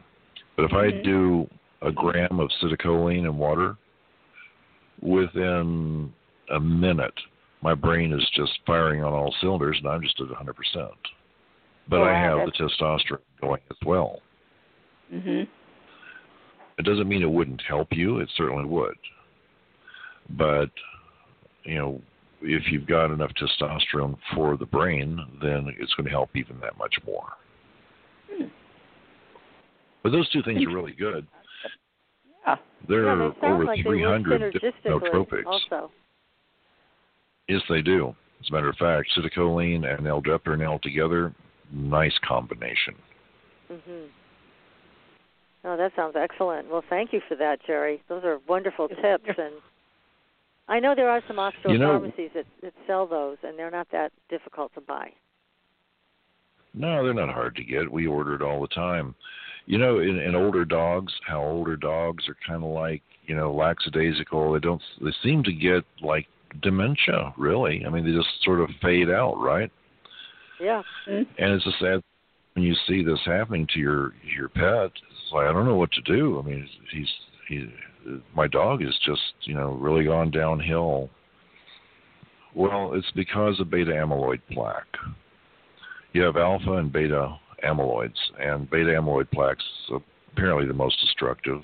But if
mm-hmm.
I do a gram of citicoline and water, within a minute, my brain is just firing on all cylinders, and I'm just at 100%. But I have
that's...
the testosterone going as well.
Mhm.
It doesn't mean it wouldn't help you. It certainly would. But you know, if you've got enough testosterone for the brain, then it's going to help even that much more. But those two things are really good.
Yeah.
There are
they sound
over
like
300
they work
different
synergistically
nootropics.
Also.
Yes, they do. As a matter of fact, citicoline and L-deprenyl together, nice combination.
Mm-hmm. Oh, that sounds excellent. Well, thank you for that, Jerry. Those are wonderful tips, and I know there are some offshore
You know-
pharmacies that, that sell those, and they're not that difficult to buy.
No, they're not hard to get. We order it all the time. You know, in, in older dogs, how older dogs are kind of like, you know, lackadaisical. They don't. They seem to get like dementia. Really, I mean, they just sort of fade out, right?
Yeah.
Mhm.
And it's a sad when you see this happening to your your pet. It's like I don't know what to do. I mean, he's he. My dog is just you know really gone downhill. Well, it's because of beta amyloid plaque. You have alpha and beta amyloids, and beta amyloid plaques apparently the most destructive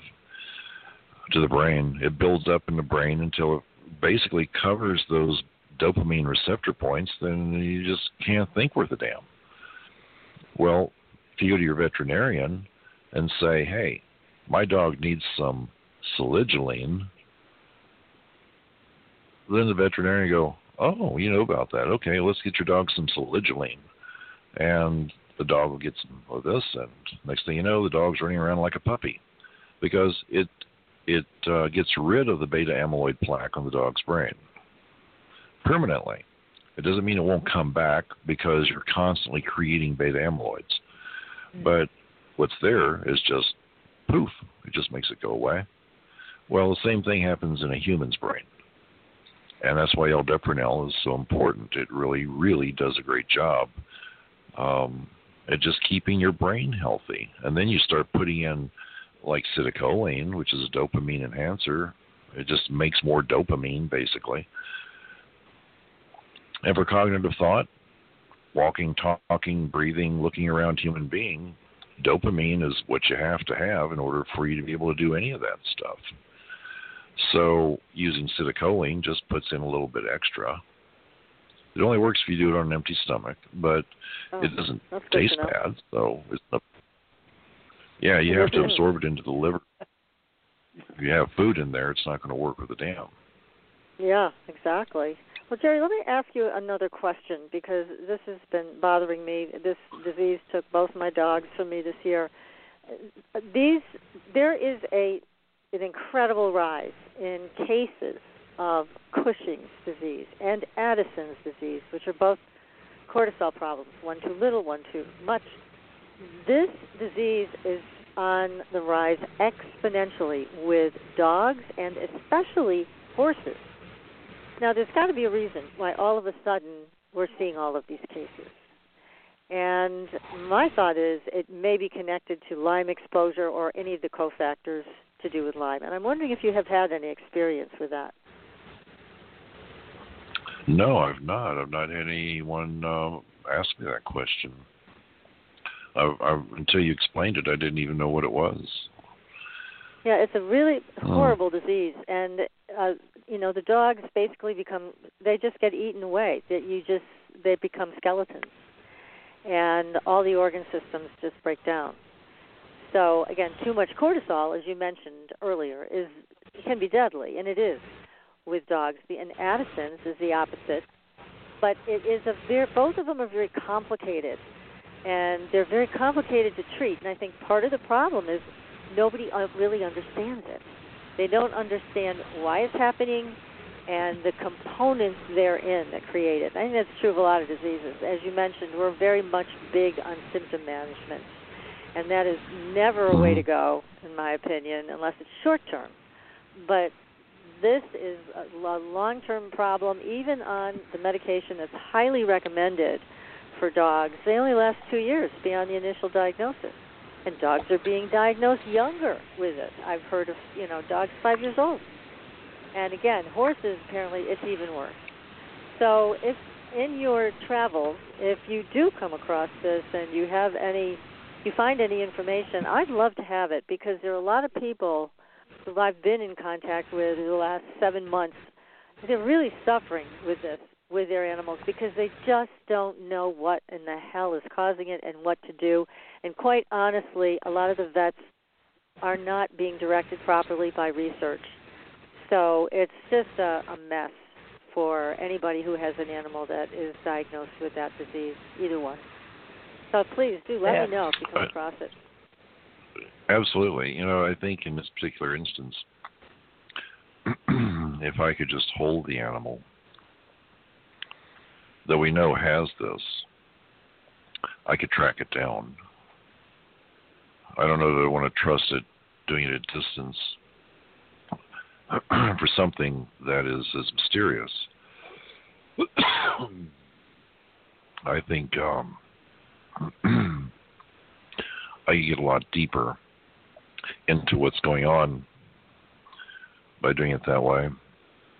to the brain. It builds up in the brain until it basically covers those dopamine receptor points, then you just can't think worth a damn. Well, if you go to your veterinarian and say, hey, my dog needs some selegiline, then the veterinarian go, oh, you know about that. Okay, let's get your dog some selegiline. And the dog will get some of this, and next thing you know, the dog's running around like a puppy because it it uh, gets rid of the beta amyloid plaque on the dog's brain permanently. It doesn't mean it won't come back because you're constantly creating beta amyloids.
Mm-hmm.
But what's there is just poof, it just makes it go away. Well, the same thing happens in a human's brain. And that's why L-deprenyl is so important. It really, really does a great job um, at just keeping your brain healthy. And then you start putting in like citicoline, which is a dopamine enhancer. It just makes more dopamine, basically. And for cognitive thought, walking, talking, breathing, looking around human being, dopamine is what you have to have in order for you to be able to do any of that stuff. So using citicoline just puts in a little bit extra. It only works if you do it on an empty stomach, but
Oh,
it doesn't taste bad. So it's not, yeah, you have to absorb it into the liver. If you have food in there, it's not going to work with a damn.
Yeah, exactly. Well, Jerry, let me ask you another question because this has been bothering me. This disease took both my dogs from me this year. These there is a an incredible rise in cases of Cushing's disease and Addison's disease, which are both cortisol problems, one too little, one too much. This disease is on the rise exponentially with dogs and especially horses. Now, there's got to be a reason why all of a sudden we're seeing all of these cases. And my thought is it may be connected to Lyme exposure or any of the cofactors to do with Lyme. And I'm wondering if you have had any experience with that.
No, I've not. I've not had anyone uh, ask me that question. I've, I've, until you explained it, I didn't even know what it was.
Yeah, it's a really
Hmm.
horrible disease, and uh, you know the dogs basically become they just get eaten away. That you just they become skeletons, and all the organ systems just break down. So again, too much cortisol, as you mentioned earlier, is can be deadly, and it is with dogs. The and Addison's is the opposite, but it is a very both of them are very complicated, and they're very complicated to treat. And I think part of the problem is nobody uh, really understands it. They don't understand why it's happening and the components therein that create it. I think that's true of a lot of diseases. As you mentioned, we're very much big on symptom management. and that is never a way to go, in my opinion, unless it's short term. But this is a long term problem, even on the medication that's highly recommended for dogs. They only last two years beyond the initial diagnosis. And dogs are being diagnosed younger with it. I've heard of, you know, dogs five years old. And again, horses, apparently, it's even worse. So if in your travels, if you do come across this and you have any, you find any information, I'd love to have it because there are a lot of people who I've been in contact with in the last seven months. They're really suffering with this with their animals because they just don't know what in the hell is causing it and what to do. And quite honestly, a lot of the vets are not being directed properly by research. So it's just a, a mess for anybody who has an animal that is diagnosed with that disease, either one. So please do let
Yeah.
me know if you come across it.
Absolutely. You know, I think in this particular instance, if I could just hold the animal that we know has this, I could track it down. I don't know that I want to trust it doing it at a distance for something that is as mysterious. I think um, I could get a lot deeper into what's going on by doing it that way.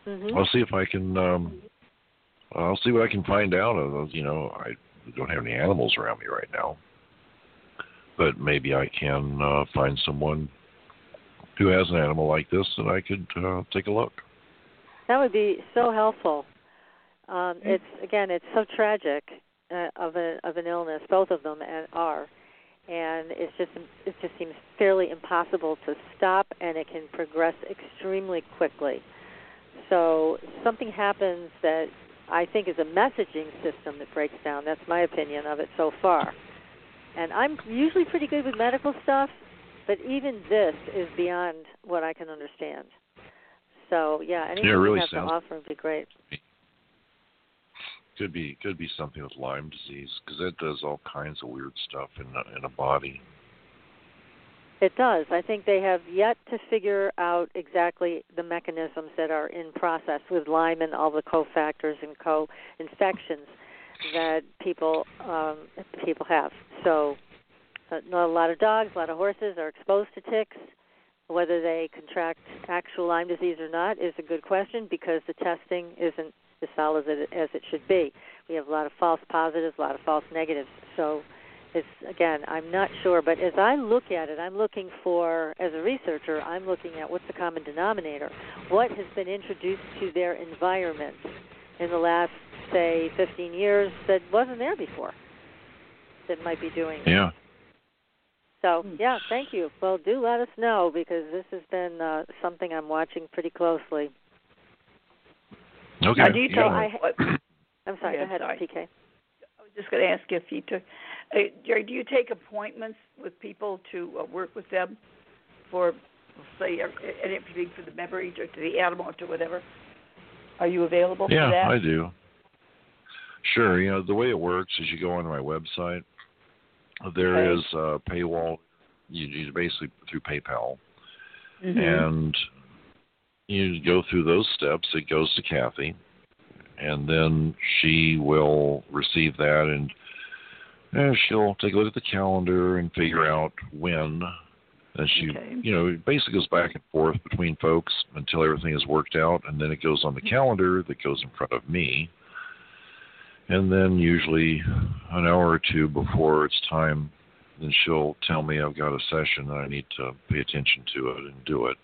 hmm
I'll see if I can. Um, I'll see what I can find out. Of those. You know, I don't have any animals around me right now, but maybe I can uh, find someone who has an animal like this, and I could uh, take a look.
That would be so helpful. Um, it's again, it's so tragic uh, of a of an illness. Both of them are, and it's just it just seems fairly impossible to stop, and it can progress extremely quickly. So something happens that I think is a messaging system that breaks down. That's my opinion of it so far. And I'm usually pretty good with medical stuff, but even this is beyond what I can understand. So yeah, anything
Yeah, really
you have
sounds-
to offer would be great.
Could be could be something with Lyme disease because that does all kinds of weird stuff in a, in a body.
It does. I think they have yet to figure out exactly the mechanisms that are in process with Lyme and all the cofactors and co-infections that people um, people have. So, uh, a lot of dogs, a lot of horses are exposed to ticks. Whether they contract actual Lyme disease or not is a good question because the testing isn't as solid as it, as it should be. We have a lot of false positives, a lot of false negatives. So it's again i'm not sure but as i look at it i'm looking for as a researcher i'm looking at what's the common denominator what has been introduced to their environment in the last say 15 years that wasn't there before that might be doing it
Yeah.
so
Hmm.
yeah thank you well do let us know because this has been uh, something i'm watching pretty closely
Okay.
Now, do you
yeah.
I, I'm sorry
Yeah,
go ahead
sorry.
pk
I was just going to ask you if you took, uh, Jerry, do you take appointments with people to uh, work with them for, say, uh, anything for the memory or to the animal or to whatever? Are you available
yeah,
for that?
Yeah, I do. Sure. You know the way it works is you go onto my website. There
Okay.
is a paywall. You, you basically through PayPal,
Mhm.
and you go through those steps. It goes to Kathy, and then she will receive that, and eh, she'll take a look at the calendar and figure out when. And she,
Okay.
you know, it basically goes back and forth between folks until everything is worked out, and then it goes on the calendar that goes in front of me. And then usually an hour or two before it's time, then she'll tell me I've got a session and I need to pay attention to it and do it.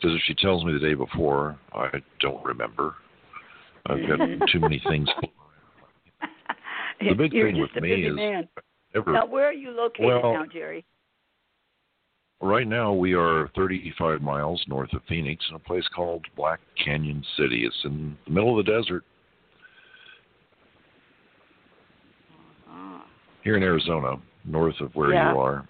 Because if she tells me the day before, I don't remember. I've got too many things. The big
You're
thing with me is
man.
Ever.
Now, where are you located
Well-
now, Jerry?
Right now, we are 35 miles north of Phoenix in a place called Black Canyon City. It's in the middle of the desert
Ah.
here in Arizona, north of where
Yeah.
you are.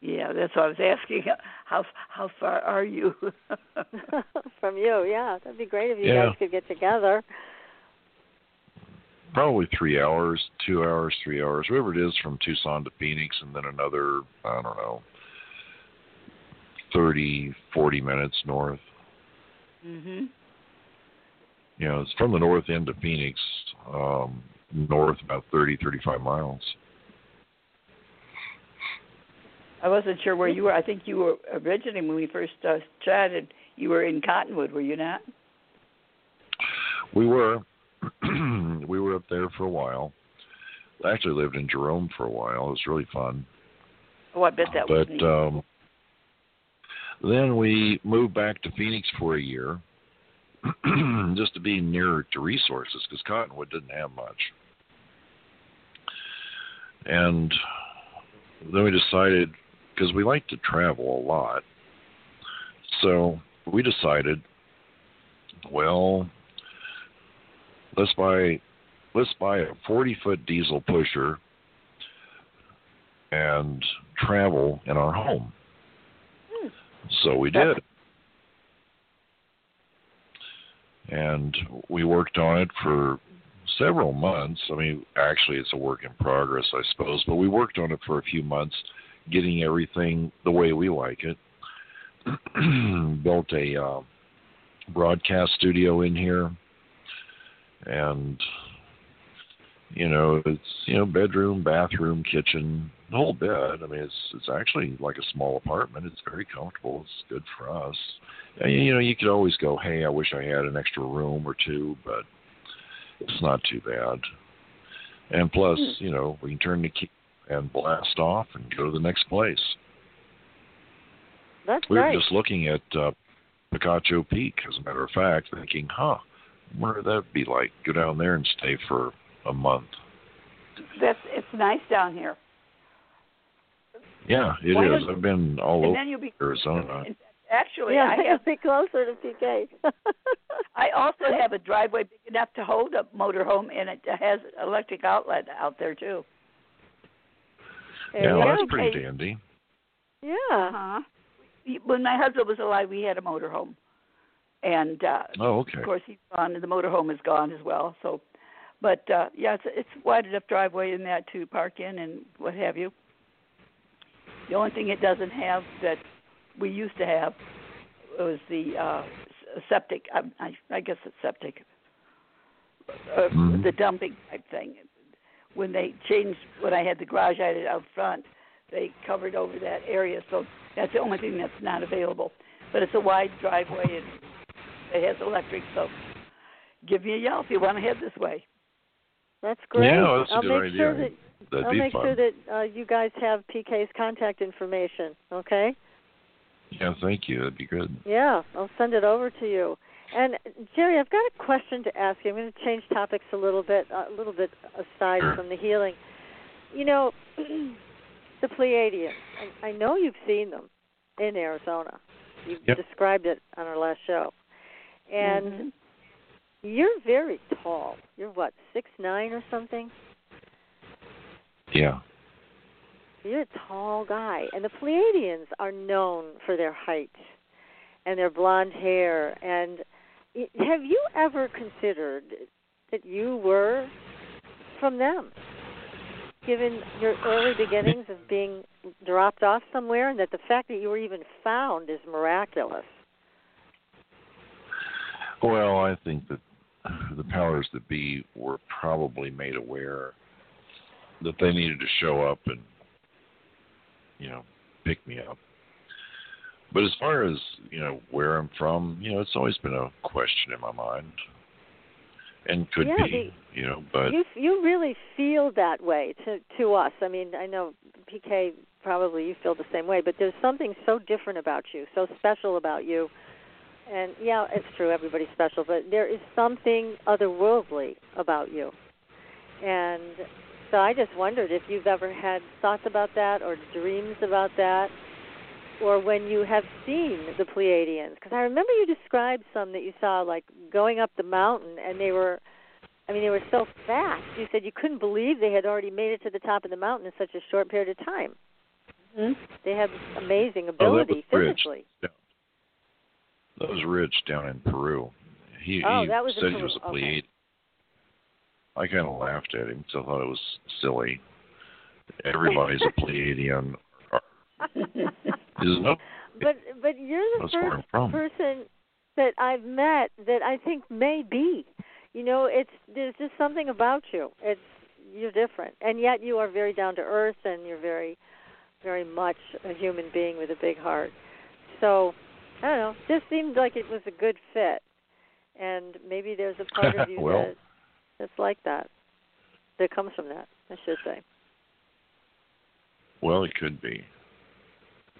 Yeah, that's what I was asking. How how far are you?
from you yeah that'd be great if you
Yeah.
guys could get together
probably three hours, two hours, three hours, whatever it is from Tucson to Phoenix, and then another, I don't know, thirty, forty minutes north.
Mhm.
You know, it's from the north end of Phoenix, um, north about thirty, thirty-five miles.
I wasn't sure where you were. I think you were originally when we first uh, chatted. You were in Cottonwood, were you not?
We were, we were up there for a while. I actually lived in Jerome for a while. It was really fun.
Oh, I bet that was
but um, then we moved back to Phoenix for a year, just to be nearer to resources, because Cottonwood didn't have much. And then we decided, because we like to travel a lot, so we decided, well, let's buy let's buy a 40 foot diesel pusher and travel in our home.
Hmm.
So we did. And we worked on it for several months. I mean, actually, it's a work in progress, I suppose, but we worked on it for a few months, getting everything the way we like it. Built a uh, broadcast studio in here, and you know, it's you know bedroom, bathroom, kitchen, the whole bed. I mean, it's it's actually like a small apartment. It's very comfortable. It's good for us. And, you know, you could always go, hey, I wish I had an extra room or two, but it's not too bad. And plus, you know, we can turn the key and blast off and go to the next place.
That's
We were
right.
just looking at uh, Picacho Peak, as a matter of fact, thinking, huh, what would that be like? Go down there and stay for a month.
That's it's nice down here.
Yeah, it
Why
is. I've been all
and
over
then you'll be
Arizona.
actually
yeah,
I have
be closer to PK.
I also have a driveway big enough to hold a motorhome and it has electric outlet out there too.
There
Yeah,
you go.
that's pretty
Okay.
dandy.
Yeah.
Uh-huh. When my husband was alive, we had a motorhome. And uh
Oh, okay.
of course he's gone and the motorhome is gone as well. So but uh yeah, it's it's wide enough driveway in that to park in and what have you. The only thing it doesn't have that we used to have was the uh septic. I, I, I guess it's septic. Uh,
Mhm.
The dumping type thing. When they changed, when I had the garage I had it out front, they covered over that area. So that's the only thing that's not available. But it's a wide driveway and it has electric. So give me a yell if you want to head this way.
That's great.
Yeah, that's a
I'll
good
make sure
idea.
that
That'd
I'll make
fun.
sure that uh, you guys have PK's contact information. Okay.
Yeah, thank you. That'd be good.
Yeah, I'll send it over to you. And Jerry, I've got a question to ask you. I'm going to change topics a little bit, a little bit aside from the healing. You know, the Pleiadians. I, I know you've seen them in Arizona. You
Yep.
described it on our last show, and
Mhm.
you're very tall. You're what, six nine or something?
Yeah.
You're a tall guy. And the Pleiadians are known for their height and their blonde hair. And i- have you ever considered that you were from them? Given your early beginnings of being dropped off somewhere, and that the fact that you were even found is miraculous.
Well, I think that the powers that be were probably made aware that they needed to show up and, you know, pick me up. But as far as, you know, where I'm from, you know, it's always been a question in my mind. And could
Yeah,
be, you know, but
you you really feel that way to to us. I mean, I know PK probably you feel the same way, but there's something so different about you, so special about you. And yeah, it's true, everybody's special, but there is something otherworldly about you. And so I just wondered if you've ever had thoughts about that or dreams about that or when you have seen the Pleiadians because I remember you described some that you saw like going up the mountain and they were I mean, they were so fast. You said you couldn't believe they had already made it to the top of the mountain in such a short period of time.
Mhm.
They have amazing
Oh, that was
ability
Rich.
physically.
that was Rich down in Peru. He,
Oh,
he
that was
said he
Peru.
was a
Okay.
Pleiadian. I kind of laughed at him because I thought it was silly. Everybody's a Pleiadian.
But but you're the
That's
first person that I've met that I think may be. You know, it's there's just something about you. It's you're different, and yet you are very down to earth, and you're very, very much a human being with a big heart. So I don't know. Just seemed like it was a good fit, and maybe there's a part of you
Well-
that that's like that. That comes from that, I should say.
Well, it could be.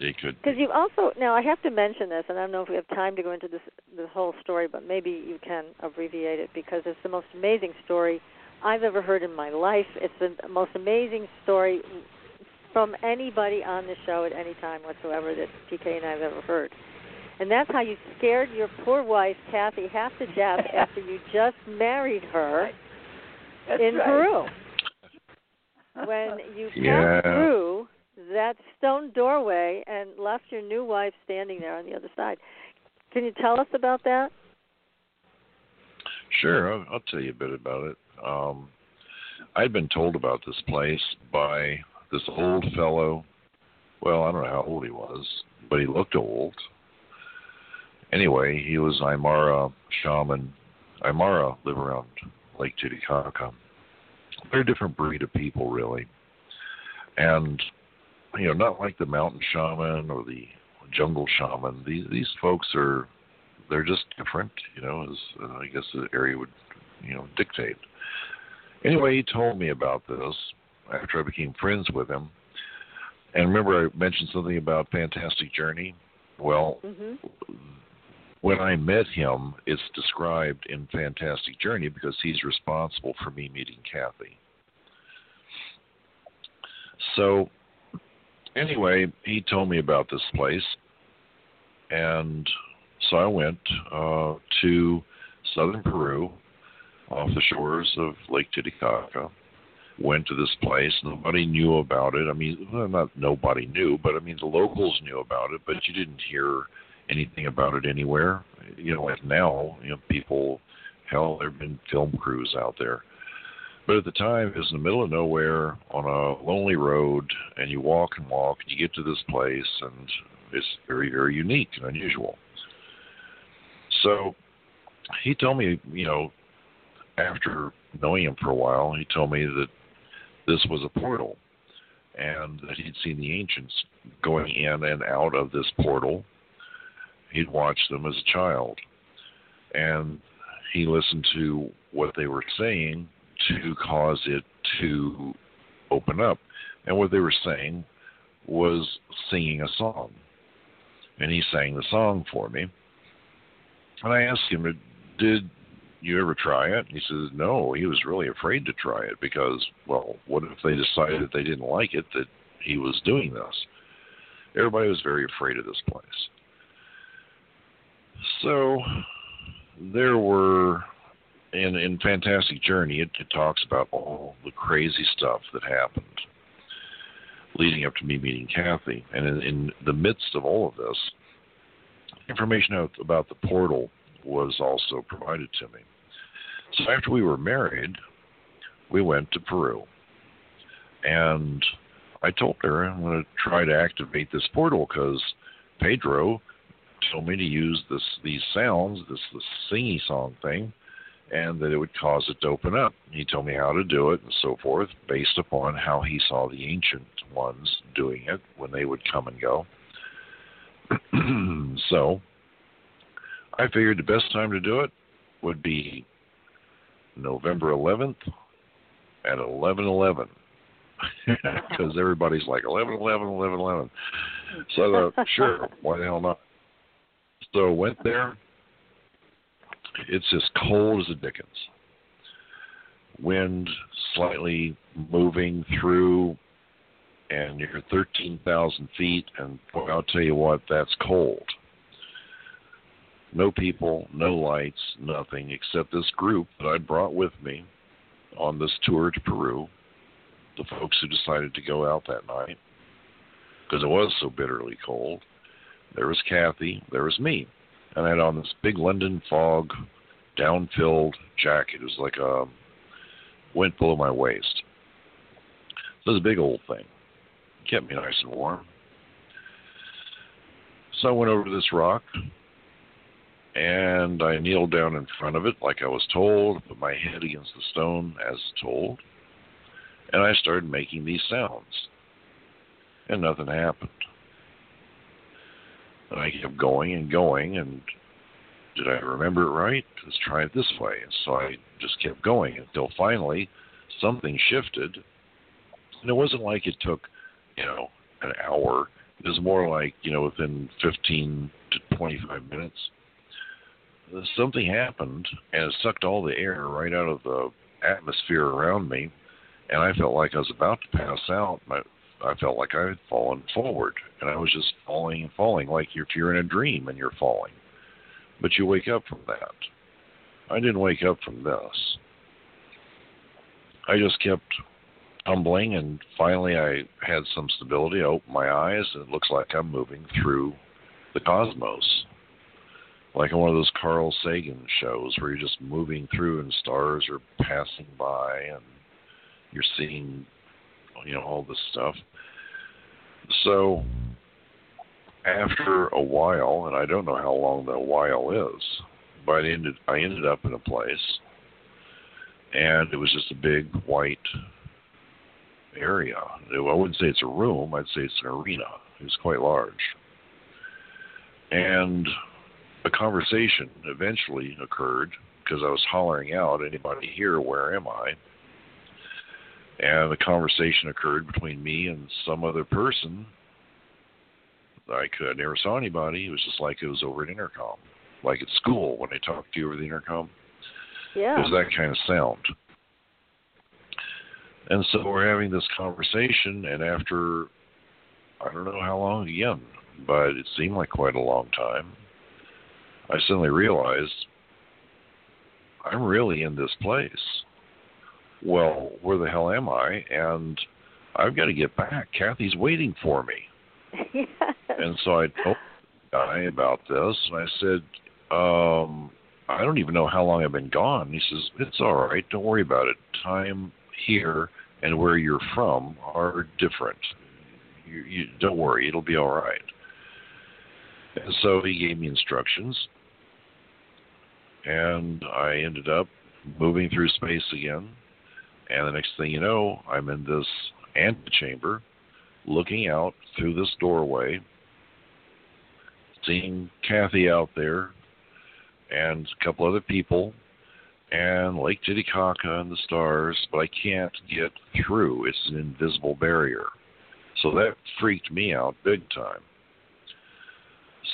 It could
Because
be.
you also now I have to mention this, and I don't know if we have time to go into this the whole story, but maybe you can abbreviate it because it's the most amazing story I've ever heard in my life. It's the most amazing story from anybody on the show at any time whatsoever that PK and I have ever heard. And that's how you scared your poor wife Kathy half to death after you just married her
That's
in
right.
Peru. When you passed through that stone doorway and left your new wife standing there on the other side. Can you tell us about that?
Sure, I'll, I'll tell you a bit about it. Um, I'd been told about this place by this old fellow. Well, I don't know how old he was, but he looked old. Anyway, he was Aymara shaman. Aymara live around Lake Titicaca. They're a different breed of people, really. And, you know, not like the mountain shaman or the jungle shaman. These these folks are they're just different, you know, as uh, I guess the area would, you know, dictate. Anyway, he told me about this after I became friends with him. And remember, I mentioned something about Fantastic Journey. Well,
Mhm.
when I met him, it's described in Fantastic Journey because he's responsible for me meeting Kathy. So, anyway, he told me about this place, and so I went uh, to southern Peru, off the shores of Lake Titicaca. Went to this place. Nobody knew about it. I mean, well, not nobody knew, but I mean the locals knew about it, but you didn't hear anything about it anywhere. You know, like now, you know, people, hell, there've been film crews out there. But at the time, it was in the middle of nowhere on a lonely road, and you walk and walk, and you get to this place, and it's very, very unique and unusual. So he told me, you know, after knowing him for a while, he told me that this was a portal and that he'd seen the ancients going in and out of this portal. He'd watched them as a child. And he listened to what they were saying to cause it to open up. And what they were saying was singing a song. And he sang the song for me. And I asked him, Did you ever try it? He says, No, he was really afraid to try it because, well, what if they decided they didn't like it that he was doing this? Everybody was very afraid of this place. So there were in in Fantastic Journey it, it talks about all the crazy stuff that happened leading up to me meeting Kathy. And in, in the midst of all of this, information out about the portal was also provided to me. So after we were married, we went to Peru. And I told her I'm going to try to activate this portal because Pedro told me to use this these sounds, this this singy song thing, and that it would cause it to open up. He told me how to do it and so forth, based upon how he saw the ancient ones doing it when they would come and go. so I figured the best time to do it would be November 11th at 11:11 because everybody's like 11 11 11 11 so thought sure why the hell not so went there it's as cold as the dickens wind slightly moving through and you're 13,000 feet and boy, I'll tell you what that's cold no people, no lights, nothing except this group that I brought with me on this tour to Peru. The folks who decided to go out that night because it was so bitterly cold. There was Kathy, there was me, and I had on this big London fog down-filled jacket. It was like a went below my waist. So it was a big old thing. It Kept me nice and warm. So I went over to this rock and I kneeled down in front of it like I was told, put my head against the stone as told, and I started making these sounds. And nothing happened. And I kept going and going, and did I remember it right? Let's try it this way. And so I just kept going until finally something shifted. And it wasn't like it took, you know, an hour. It was more like, you know, within 15 to 25 minutes something happened and it sucked all the air right out of the atmosphere around me, and I felt like I was about to pass out. My, I felt like I had fallen forward, and I was just falling and falling, like if you're in a dream and you're falling. But you wake up from that. I didn't wake up from this. I just kept tumbling, and finally I had some stability. I opened my eyes, and it looks like I'm moving through the cosmos like in one of those Carl Sagan shows where you're just moving through and stars are passing by and you're seeing you know all this stuff. So after a while, and I don't know how long that while is, but I ended I ended up in a place and it was just a big white area. I wouldn't say it's a room, I'd say it's an arena. It was quite large. And a conversation eventually occurred because I was hollering out, anybody here, where am I? And the conversation occurred between me and some other person. I could I never saw anybody. It was just like it was over an intercom, like at school when they talk to you over the intercom.
Yeah.
It was that kind of sound. And so we're having this conversation, and after I don't know how long again, but it seemed like quite a long time. I suddenly realized I'm really in this place. Well, where the hell am I? And I've got to get back. Kathy's waiting for me.
yes.
And so I told the guy about this, and I said, um, I don't even know how long I've been gone. He says, It's all right. Don't worry about it. Time here and where you're from are different. You, you don't worry. It'll be all right. And so he gave me instructions and I ended up moving through space again. And the next thing you know, I'm in this antechamber, looking out through this doorway, seeing Kathy out there, and a couple other people, and Lake Titicaca and the stars, but I can't get through. It's an invisible barrier. So that freaked me out big time.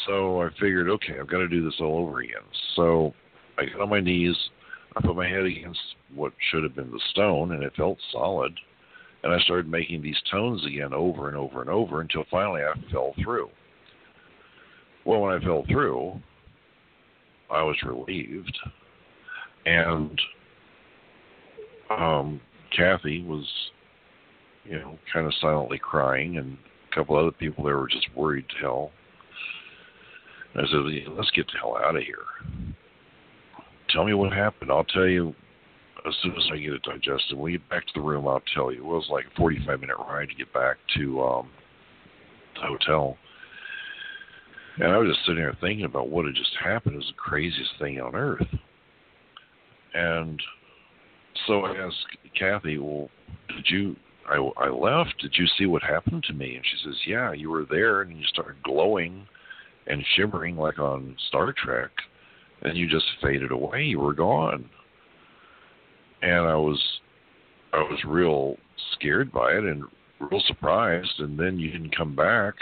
So I figured, okay, I've got to do this all over again. So I got on my knees. I put my head against what should have been the stone, and it felt solid. And I started making these tones again over and over and over until finally I fell through. Well, when I fell through, I was relieved. And um, Kathy was, you know, kind of silently crying, and a couple other people there were just worried to hell. And I said, let's get the hell out of here tell me what happened. I'll tell you as soon as I get it digested. When we get back to the room, I'll tell you. It was like a 45 minute ride to get back to um, the hotel. And I was just sitting there thinking about what had just happened. It was the craziest thing on earth. And so I asked Kathy, well, did you, I, I left, did you see what happened to me? And she says, yeah, you were there and you started glowing and shimmering like on Star Trek and you just faded away. You were gone. And I was I was real scared by it and real surprised and then you didn't come back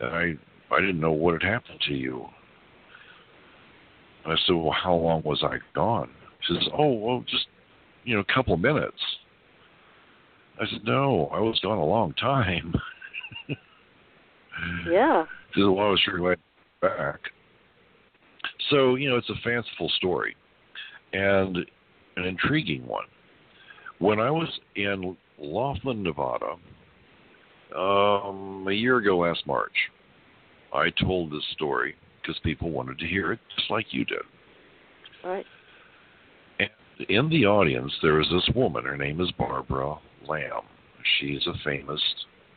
and I I didn't know what had happened to you. And I said, Well how long was I gone? She says, Oh, well just you know, a couple of minutes. I said, No, I was gone a long time.
yeah.
She said, Well I was sure glad back. So, you know, it's a fanciful story and an intriguing one. When I was in Laughlin, Nevada, um, a year ago last March, I told this story because people wanted to hear it just like you did.
Right.
And in the audience, there is this woman. Her name is Barbara Lamb. She's a famous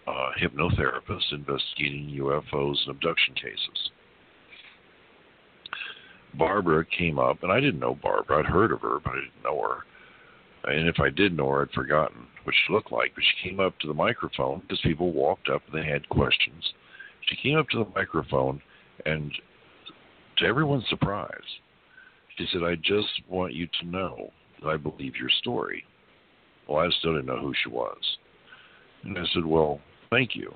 uh, hypnotherapist investigating UFOs and abduction cases. Barbara came up, and I didn't know Barbara. I'd heard of her, but I didn't know her. And if I did know her, I'd forgotten what she looked like. But she came up to the microphone because people walked up and they had questions. She came up to the microphone, and to everyone's surprise, she said, I just want you to know that I believe your story. Well, I still didn't know who she was. And I said, Well, thank you.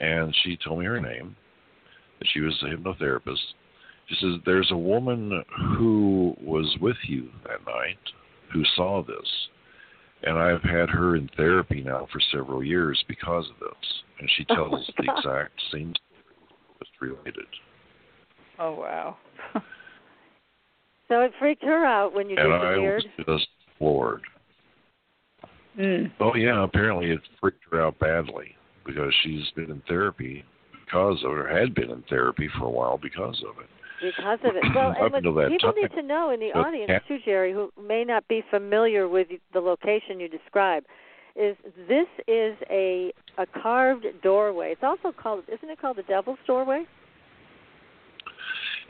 And she told me her name, that she was a hypnotherapist. She says, There's a woman who was with you that night who saw this. And I've had her in therapy now for several years because of this. And she
Oh,
tells
my
the
God.
exact same story that's related.
Oh wow.
So it freaked her out when you
and I was just floored.
Mm.
Oh yeah, apparently it freaked her out badly because she's been in therapy because of it, or had been in therapy for a while because of it.
Because of it. Well, and what people
time,
need to know in the audience
cat-
too, Jerry, who may not be familiar with the location you describe, is this is a a carved doorway. It's also called, isn't it called the Devil's Doorway?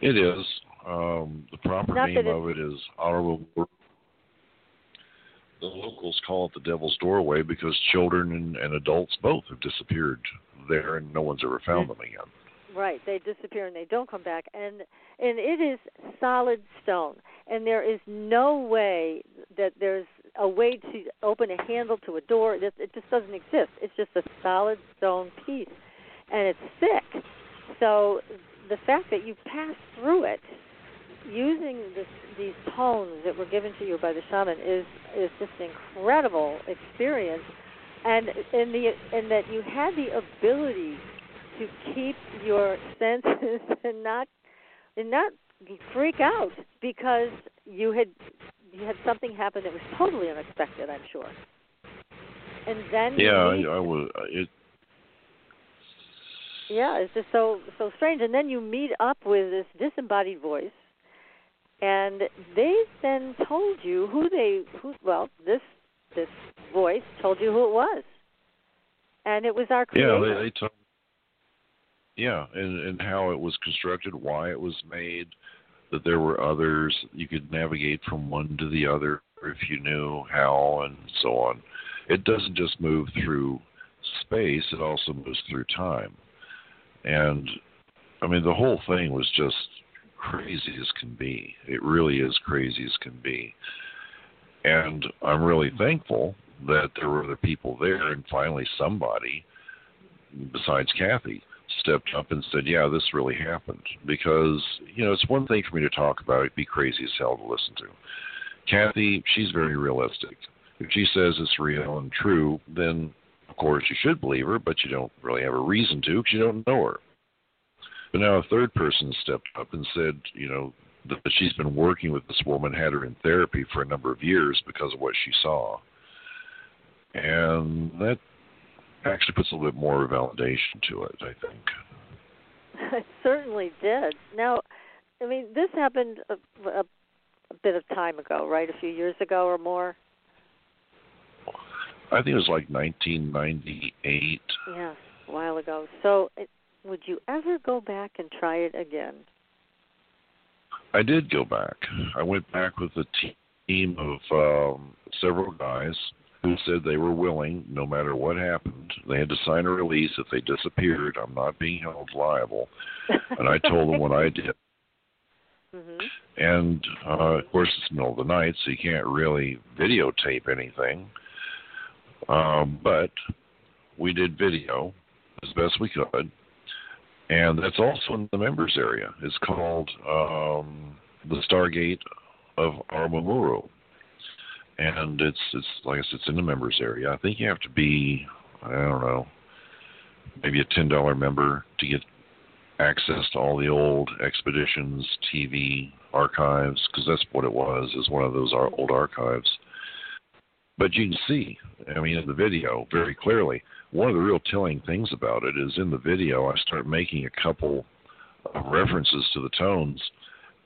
It is. Um, the proper
Not
name of it is Ottawa. The locals call it the Devil's Doorway because children and, and adults both have disappeared there, and no one's ever found them again.
Right, they disappear and they don't come back, and and it is solid stone, and there is no way that there's a way to open a handle to a door. It, it just doesn't exist. It's just a solid stone piece, and it's thick. So the fact that you pass through it using this, these tones that were given to you by the shaman is is just an incredible experience, and in the and that you had the ability to keep your senses and not and not freak out because you had you had something happen that was totally unexpected. I'm sure. And then
Yeah, I, I was. Uh, it
yeah, it's just so so strange. And then you meet up with this disembodied voice, and they then told you who they who well this this voice told you who it was, and it was our
Yeah, they, they told. Yeah, and and how it was constructed, why it was made, that there were others. You could navigate from one to the other if you knew how, and so on. It doesn't just move through space; it also moves through time. And I mean, the whole thing was just crazy as can be. It really is crazy as can be. And I'm really thankful that there were other people there, and finally somebody besides Kathy, stepped up and said, "Yeah, this really happened." Because you know, it's one thing for me to talk about; it'd be crazy as hell to listen to. Kathy, she's very realistic. If she says it's real and true, then of course you should believe her, but you don't really have a reason to because you don't know her. But now a third person stepped up and said, you know, that she's been working with this woman, had her in therapy for a number of years because of what she saw. And that actually puts a little bit more validation to it, I think.
It certainly did. Now, I mean, this happened a, a, a bit of time ago, right? A few years ago or more.
I think it was like 1998.
Yeah, a while ago. So, it, would you ever go back and try it again?
I did go back. I went back with a team of um, several guys who said they were willing, no matter what happened. They had to sign a release if they disappeared. I'm not being held liable. And I told them what I did.
hmm
And uh, of course, it's the middle of the night, so you can't really videotape anything. Um, but we did video as best we could, and that's also in the members area. It's called um, the Stargate of Aramu Muru, and it's it's like I said, it's in the members area. I think you have to be I don't know maybe a ten dollar member to get access to all the old expeditions TV archives because that's what it was is one of those old archives. But you can see, I mean, in the video very clearly. One of the real telling things about it is in the video. I start making a couple of references to the tones,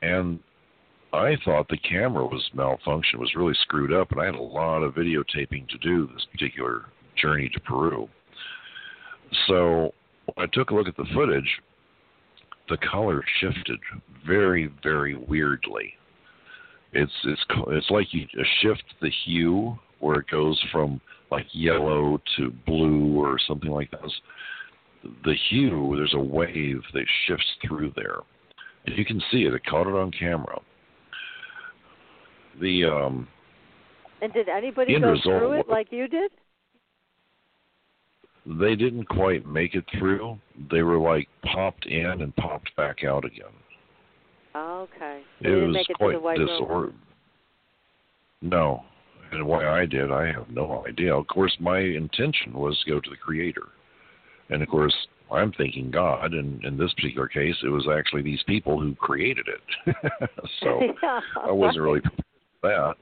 and I thought the camera was malfunction, was really screwed up, and I had a lot of videotaping to do this particular journey to Peru. So when I took a look at the footage, the color shifted very, very weirdly. It's it's it's like you shift the hue where it goes from like yellow to blue or something like that. The hue, there's a wave that shifts through there. And you can see it. I caught it on camera. The um
And did anybody go through it like you did?
They didn't quite make it through. They were like popped in and popped back out again.
Okay.
it was quite disordered. No, and why I did, I have no idea. Of course, my intention was to go to the Creator, and of course, I'm thinking God, and in this particular case, it was actually these people who created it. so
yeah,
I wasn't really prepared that.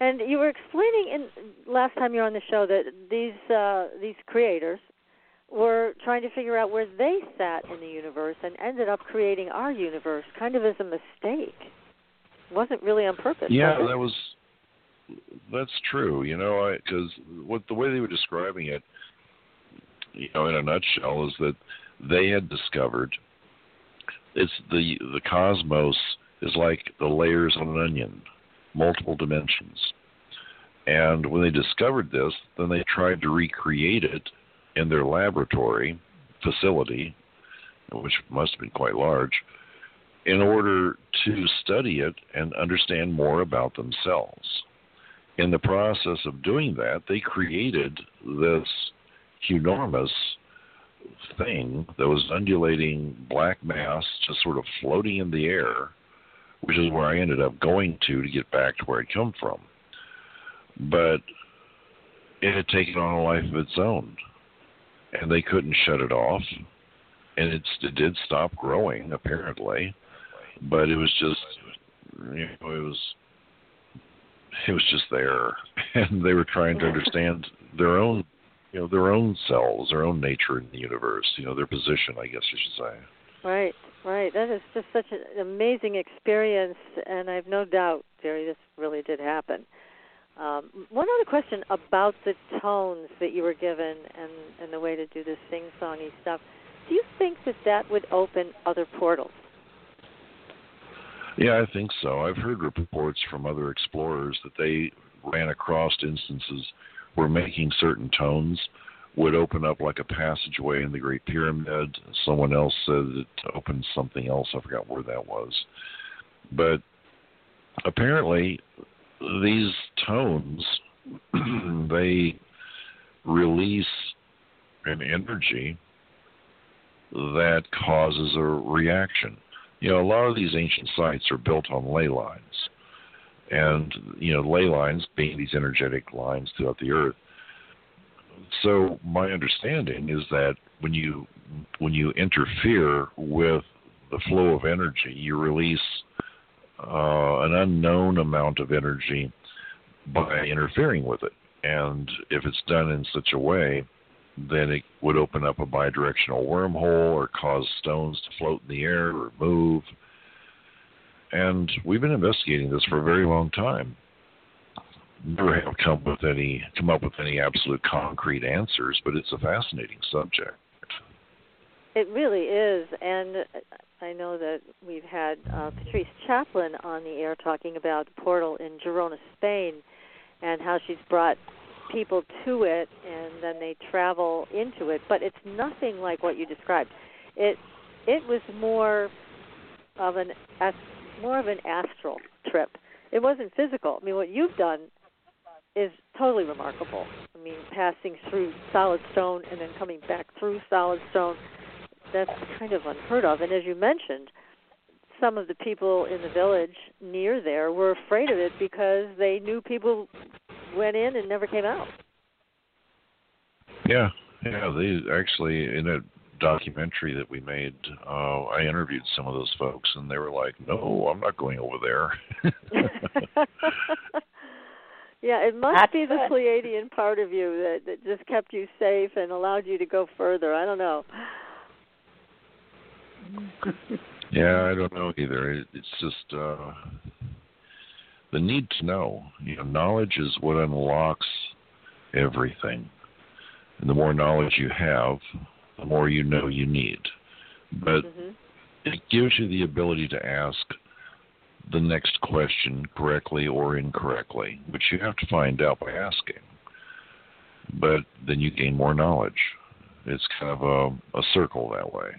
And you were explaining in last time you were on the show that these uh, these creators were trying to figure out where they sat in the universe and ended up creating our universe kind of as a mistake. It wasn't really on purpose.
Yeah,
was
that was that's true. You know, because what the way they were describing it, you know, in a nutshell, is that they had discovered it's the the cosmos is like the layers on an onion multiple dimensions. And when they discovered this, then they tried to recreate it in their laboratory facility, which must have been quite large, in order to study it and understand more about themselves. In the process of doing that, they created this enormous thing that was undulating black mass just sort of floating in the air which is where I ended up going to to get back to where I'd come from. But it had taken on a life of its own, and they couldn't shut it off. And it, it did stop growing, apparently, but it was just, you know, it was, it was just there, and they were trying to understand their own, you know, their own selves, their own nature in the universe, you know, their position, I guess you should say.
Right. Right. That is just such an amazing experience, and I have no doubt, Jerry, this really did happen. Um, one other question about the tones that you were given and, and the way to do this sing-songy stuff. Do you think that that would open other portals?
Yeah, I think so. I've heard reports from other explorers that they ran across instances where making certain tones – would open up like a passageway in the Great Pyramid. Someone else said it opened something else. I forgot where that was. But apparently, these tones they release an energy that causes a reaction. You know, a lot of these ancient sites are built on ley lines. And, you know, ley lines being these energetic lines throughout the earth so my understanding is that when you when you interfere with the flow of energy, you release uh, an unknown amount of energy by interfering with it. And if it's done in such a way, then it would open up a bidirectional wormhole or cause stones to float in the air or move. And we've been investigating this for a very long time never have come with any come up with any absolute concrete answers, but it's a fascinating subject.
It really is, and I know that we've had uh, Patrice Chaplin on the air talking about portal in Girona, Spain, and how she's brought people to it, and then they travel into it. But it's nothing like what you described. It it was more of an more of an astral trip. It wasn't physical. I mean, what you've done is totally remarkable. I mean, passing through solid stone and then coming back through solid stone, that's kind of unheard of. And as you mentioned, some of the people in the village near there were afraid of it because they knew people went in and never came out.
Yeah, yeah. They actually in a documentary that we made, uh, I interviewed some of those folks, and they were like, "No, I'm not going over there."
Yeah, it must That's be the good. Pleiadian part of you that, that just kept you safe and allowed you to go further. I don't know.
Yeah, I don't know either. It, it's just uh, the need to know. You know, knowledge is what unlocks everything. And the more knowledge you have, the more you know you need. But
hmm
it gives you the ability to ask the next question correctly or incorrectly, which you have to find out by asking. But then you gain more knowledge. It's kind of a, a circle that way.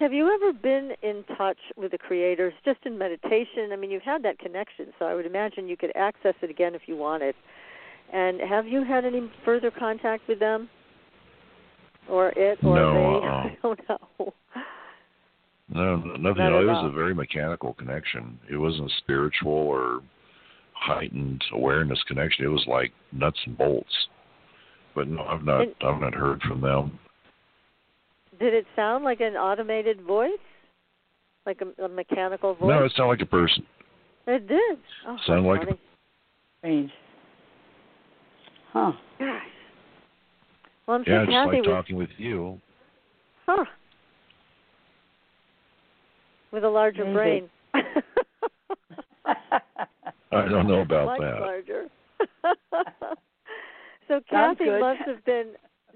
Have you ever been in touch with the creators just in meditation? I mean, you've had that connection, so I would imagine you could access it again if you wanted. And have you had any further contact with them? Or it or
No,
they?
uh-uh.
I don't know.
No, nothing.
Not
No,
at
it was
all.
a very mechanical connection. It wasn't a spiritual or heightened awareness connection. It was like nuts and bolts. But no, I've not.
And-
I've not heard from them.
Did it sound like an automated voice? Like a, a mechanical voice?
No, it sounded like a person.
It did. Oh,
Sound
how
like a-
funny.
Strange. Huh.
Gosh. Well, I'm
Yeah,
sure
just like talking with you.
huh? With a larger
Maybe.
brain.
I don't know about
Much
that.
larger. so Kathy
good.
must have been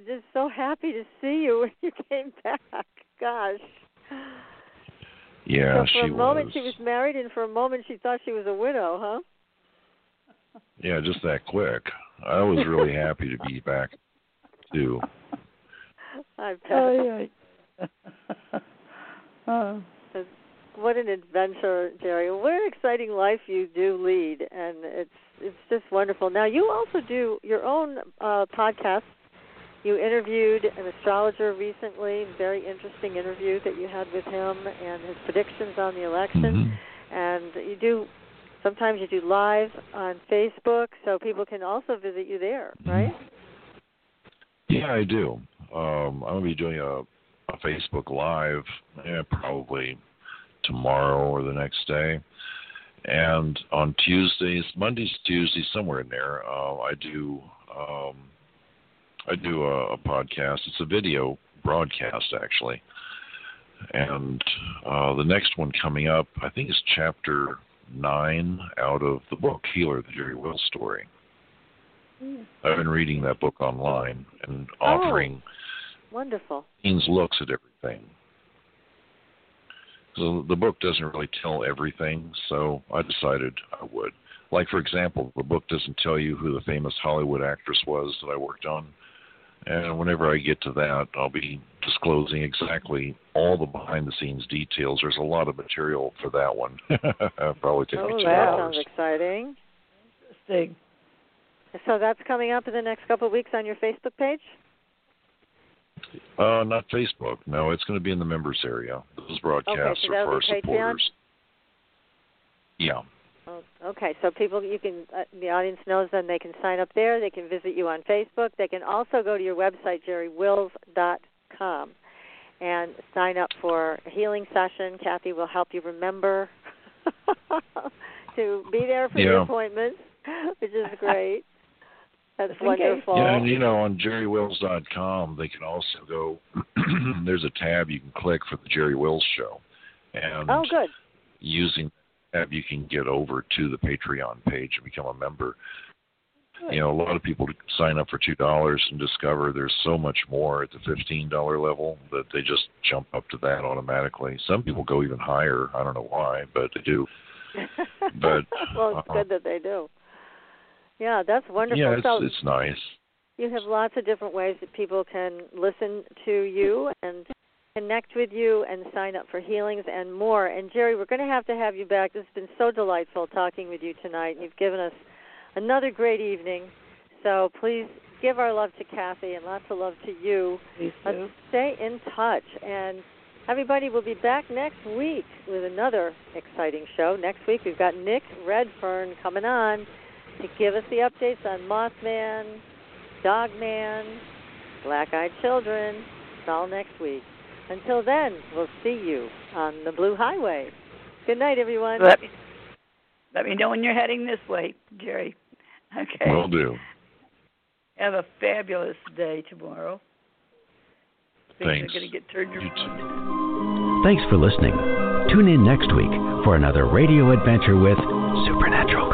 just so happy to see you when you came back. Gosh.
Yeah,
so for
she
a moment
was.
she was married, and for a moment she thought she was a widow, huh?
Yeah, just that quick. I was really happy to be back too.
I bet.
oh, yeah. oh.
What an adventure, Jerry! What an exciting life you do lead, and it's it's just wonderful. Now you also do your own uh, podcast. You interviewed an astrologer recently, very interesting interview that you had with him, and his predictions on the election.
Mhm.
And you do sometimes you do live on Facebook, so people can also visit you there, right?
Yeah, I do. Um, I'm gonna be doing a, a Facebook Live, yeah, probably tomorrow or the next day. And on Tuesdays, Mondays, Tuesdays, somewhere in there, uh, I do um, I do a, a podcast. It's a video broadcast actually, and uh, the next one coming up, I think, is chapter nine out of the book Healer: The Jerry Will Story. I've been reading that book online and
Oh.
offering
Wonderful.
Keen's looks at everything. So the book doesn't really tell everything, so I decided I would. Like for example, the book doesn't tell you who the famous Hollywood actress was that I worked on. And whenever I get to that, I'll be disclosing exactly all the behind the scenes details. There's a lot of material for that one. Probably take me
Oh,
two
that
hours.
sounds exciting.
Interesting.
So that's coming up in the next couple of weeks on your Facebook page.
Uh, not Facebook. No, it's going to be in the members area. Those broadcasts
so
are for our supporters. Yeah.
Oh, okay, so people, you can, uh, the audience knows then they can sign up there. They can visit you on Facebook. They can also go to your website, jerrywills.com, and sign up for a healing session. Kathy will help you remember to be there for your
Yeah.
appointments, which is great. That's
Just in case.
wonderful.
Yeah, and you know, on jerrywills.com, they can also go. there's a tab you can click for the Jerry Wills Show, and
oh, good.
using that tab, you can get over to the Patreon page and become a member. You know, a lot of people sign up for two dollars and discover there's so much more at the fifteen dollar level that they just jump up to that automatically. Some people go even higher. I don't know why, but they do. But,
well, it's
uh,
good that they do. Yeah, that's wonderful.
Yeah, it's
so
it's nice.
you have lots of different ways that people can listen to you and connect with you and sign up for healings and more. And Jerry, we're going to have to have you back. This has been so delightful talking with you tonight. You've given us another great evening. So please give our love to Kathy and lots of love to you.
Please
Let's stay in touch. And everybody will be back next week with another exciting show. Next week, we've got Nick Redfern coming on to give us the updates on Mothman, Dogman, Black Eyed Children. It's all next week. Until then, we'll see you on the Blue Highway. Good night, everyone.
Let me, let me know when you're heading this way, Jerry. Okay.
Will do.
Have a fabulous day tomorrow. Things
Thanks.
are going to get turned around.
Thanks for listening. Tune in next week for another radio adventure with Supernatural.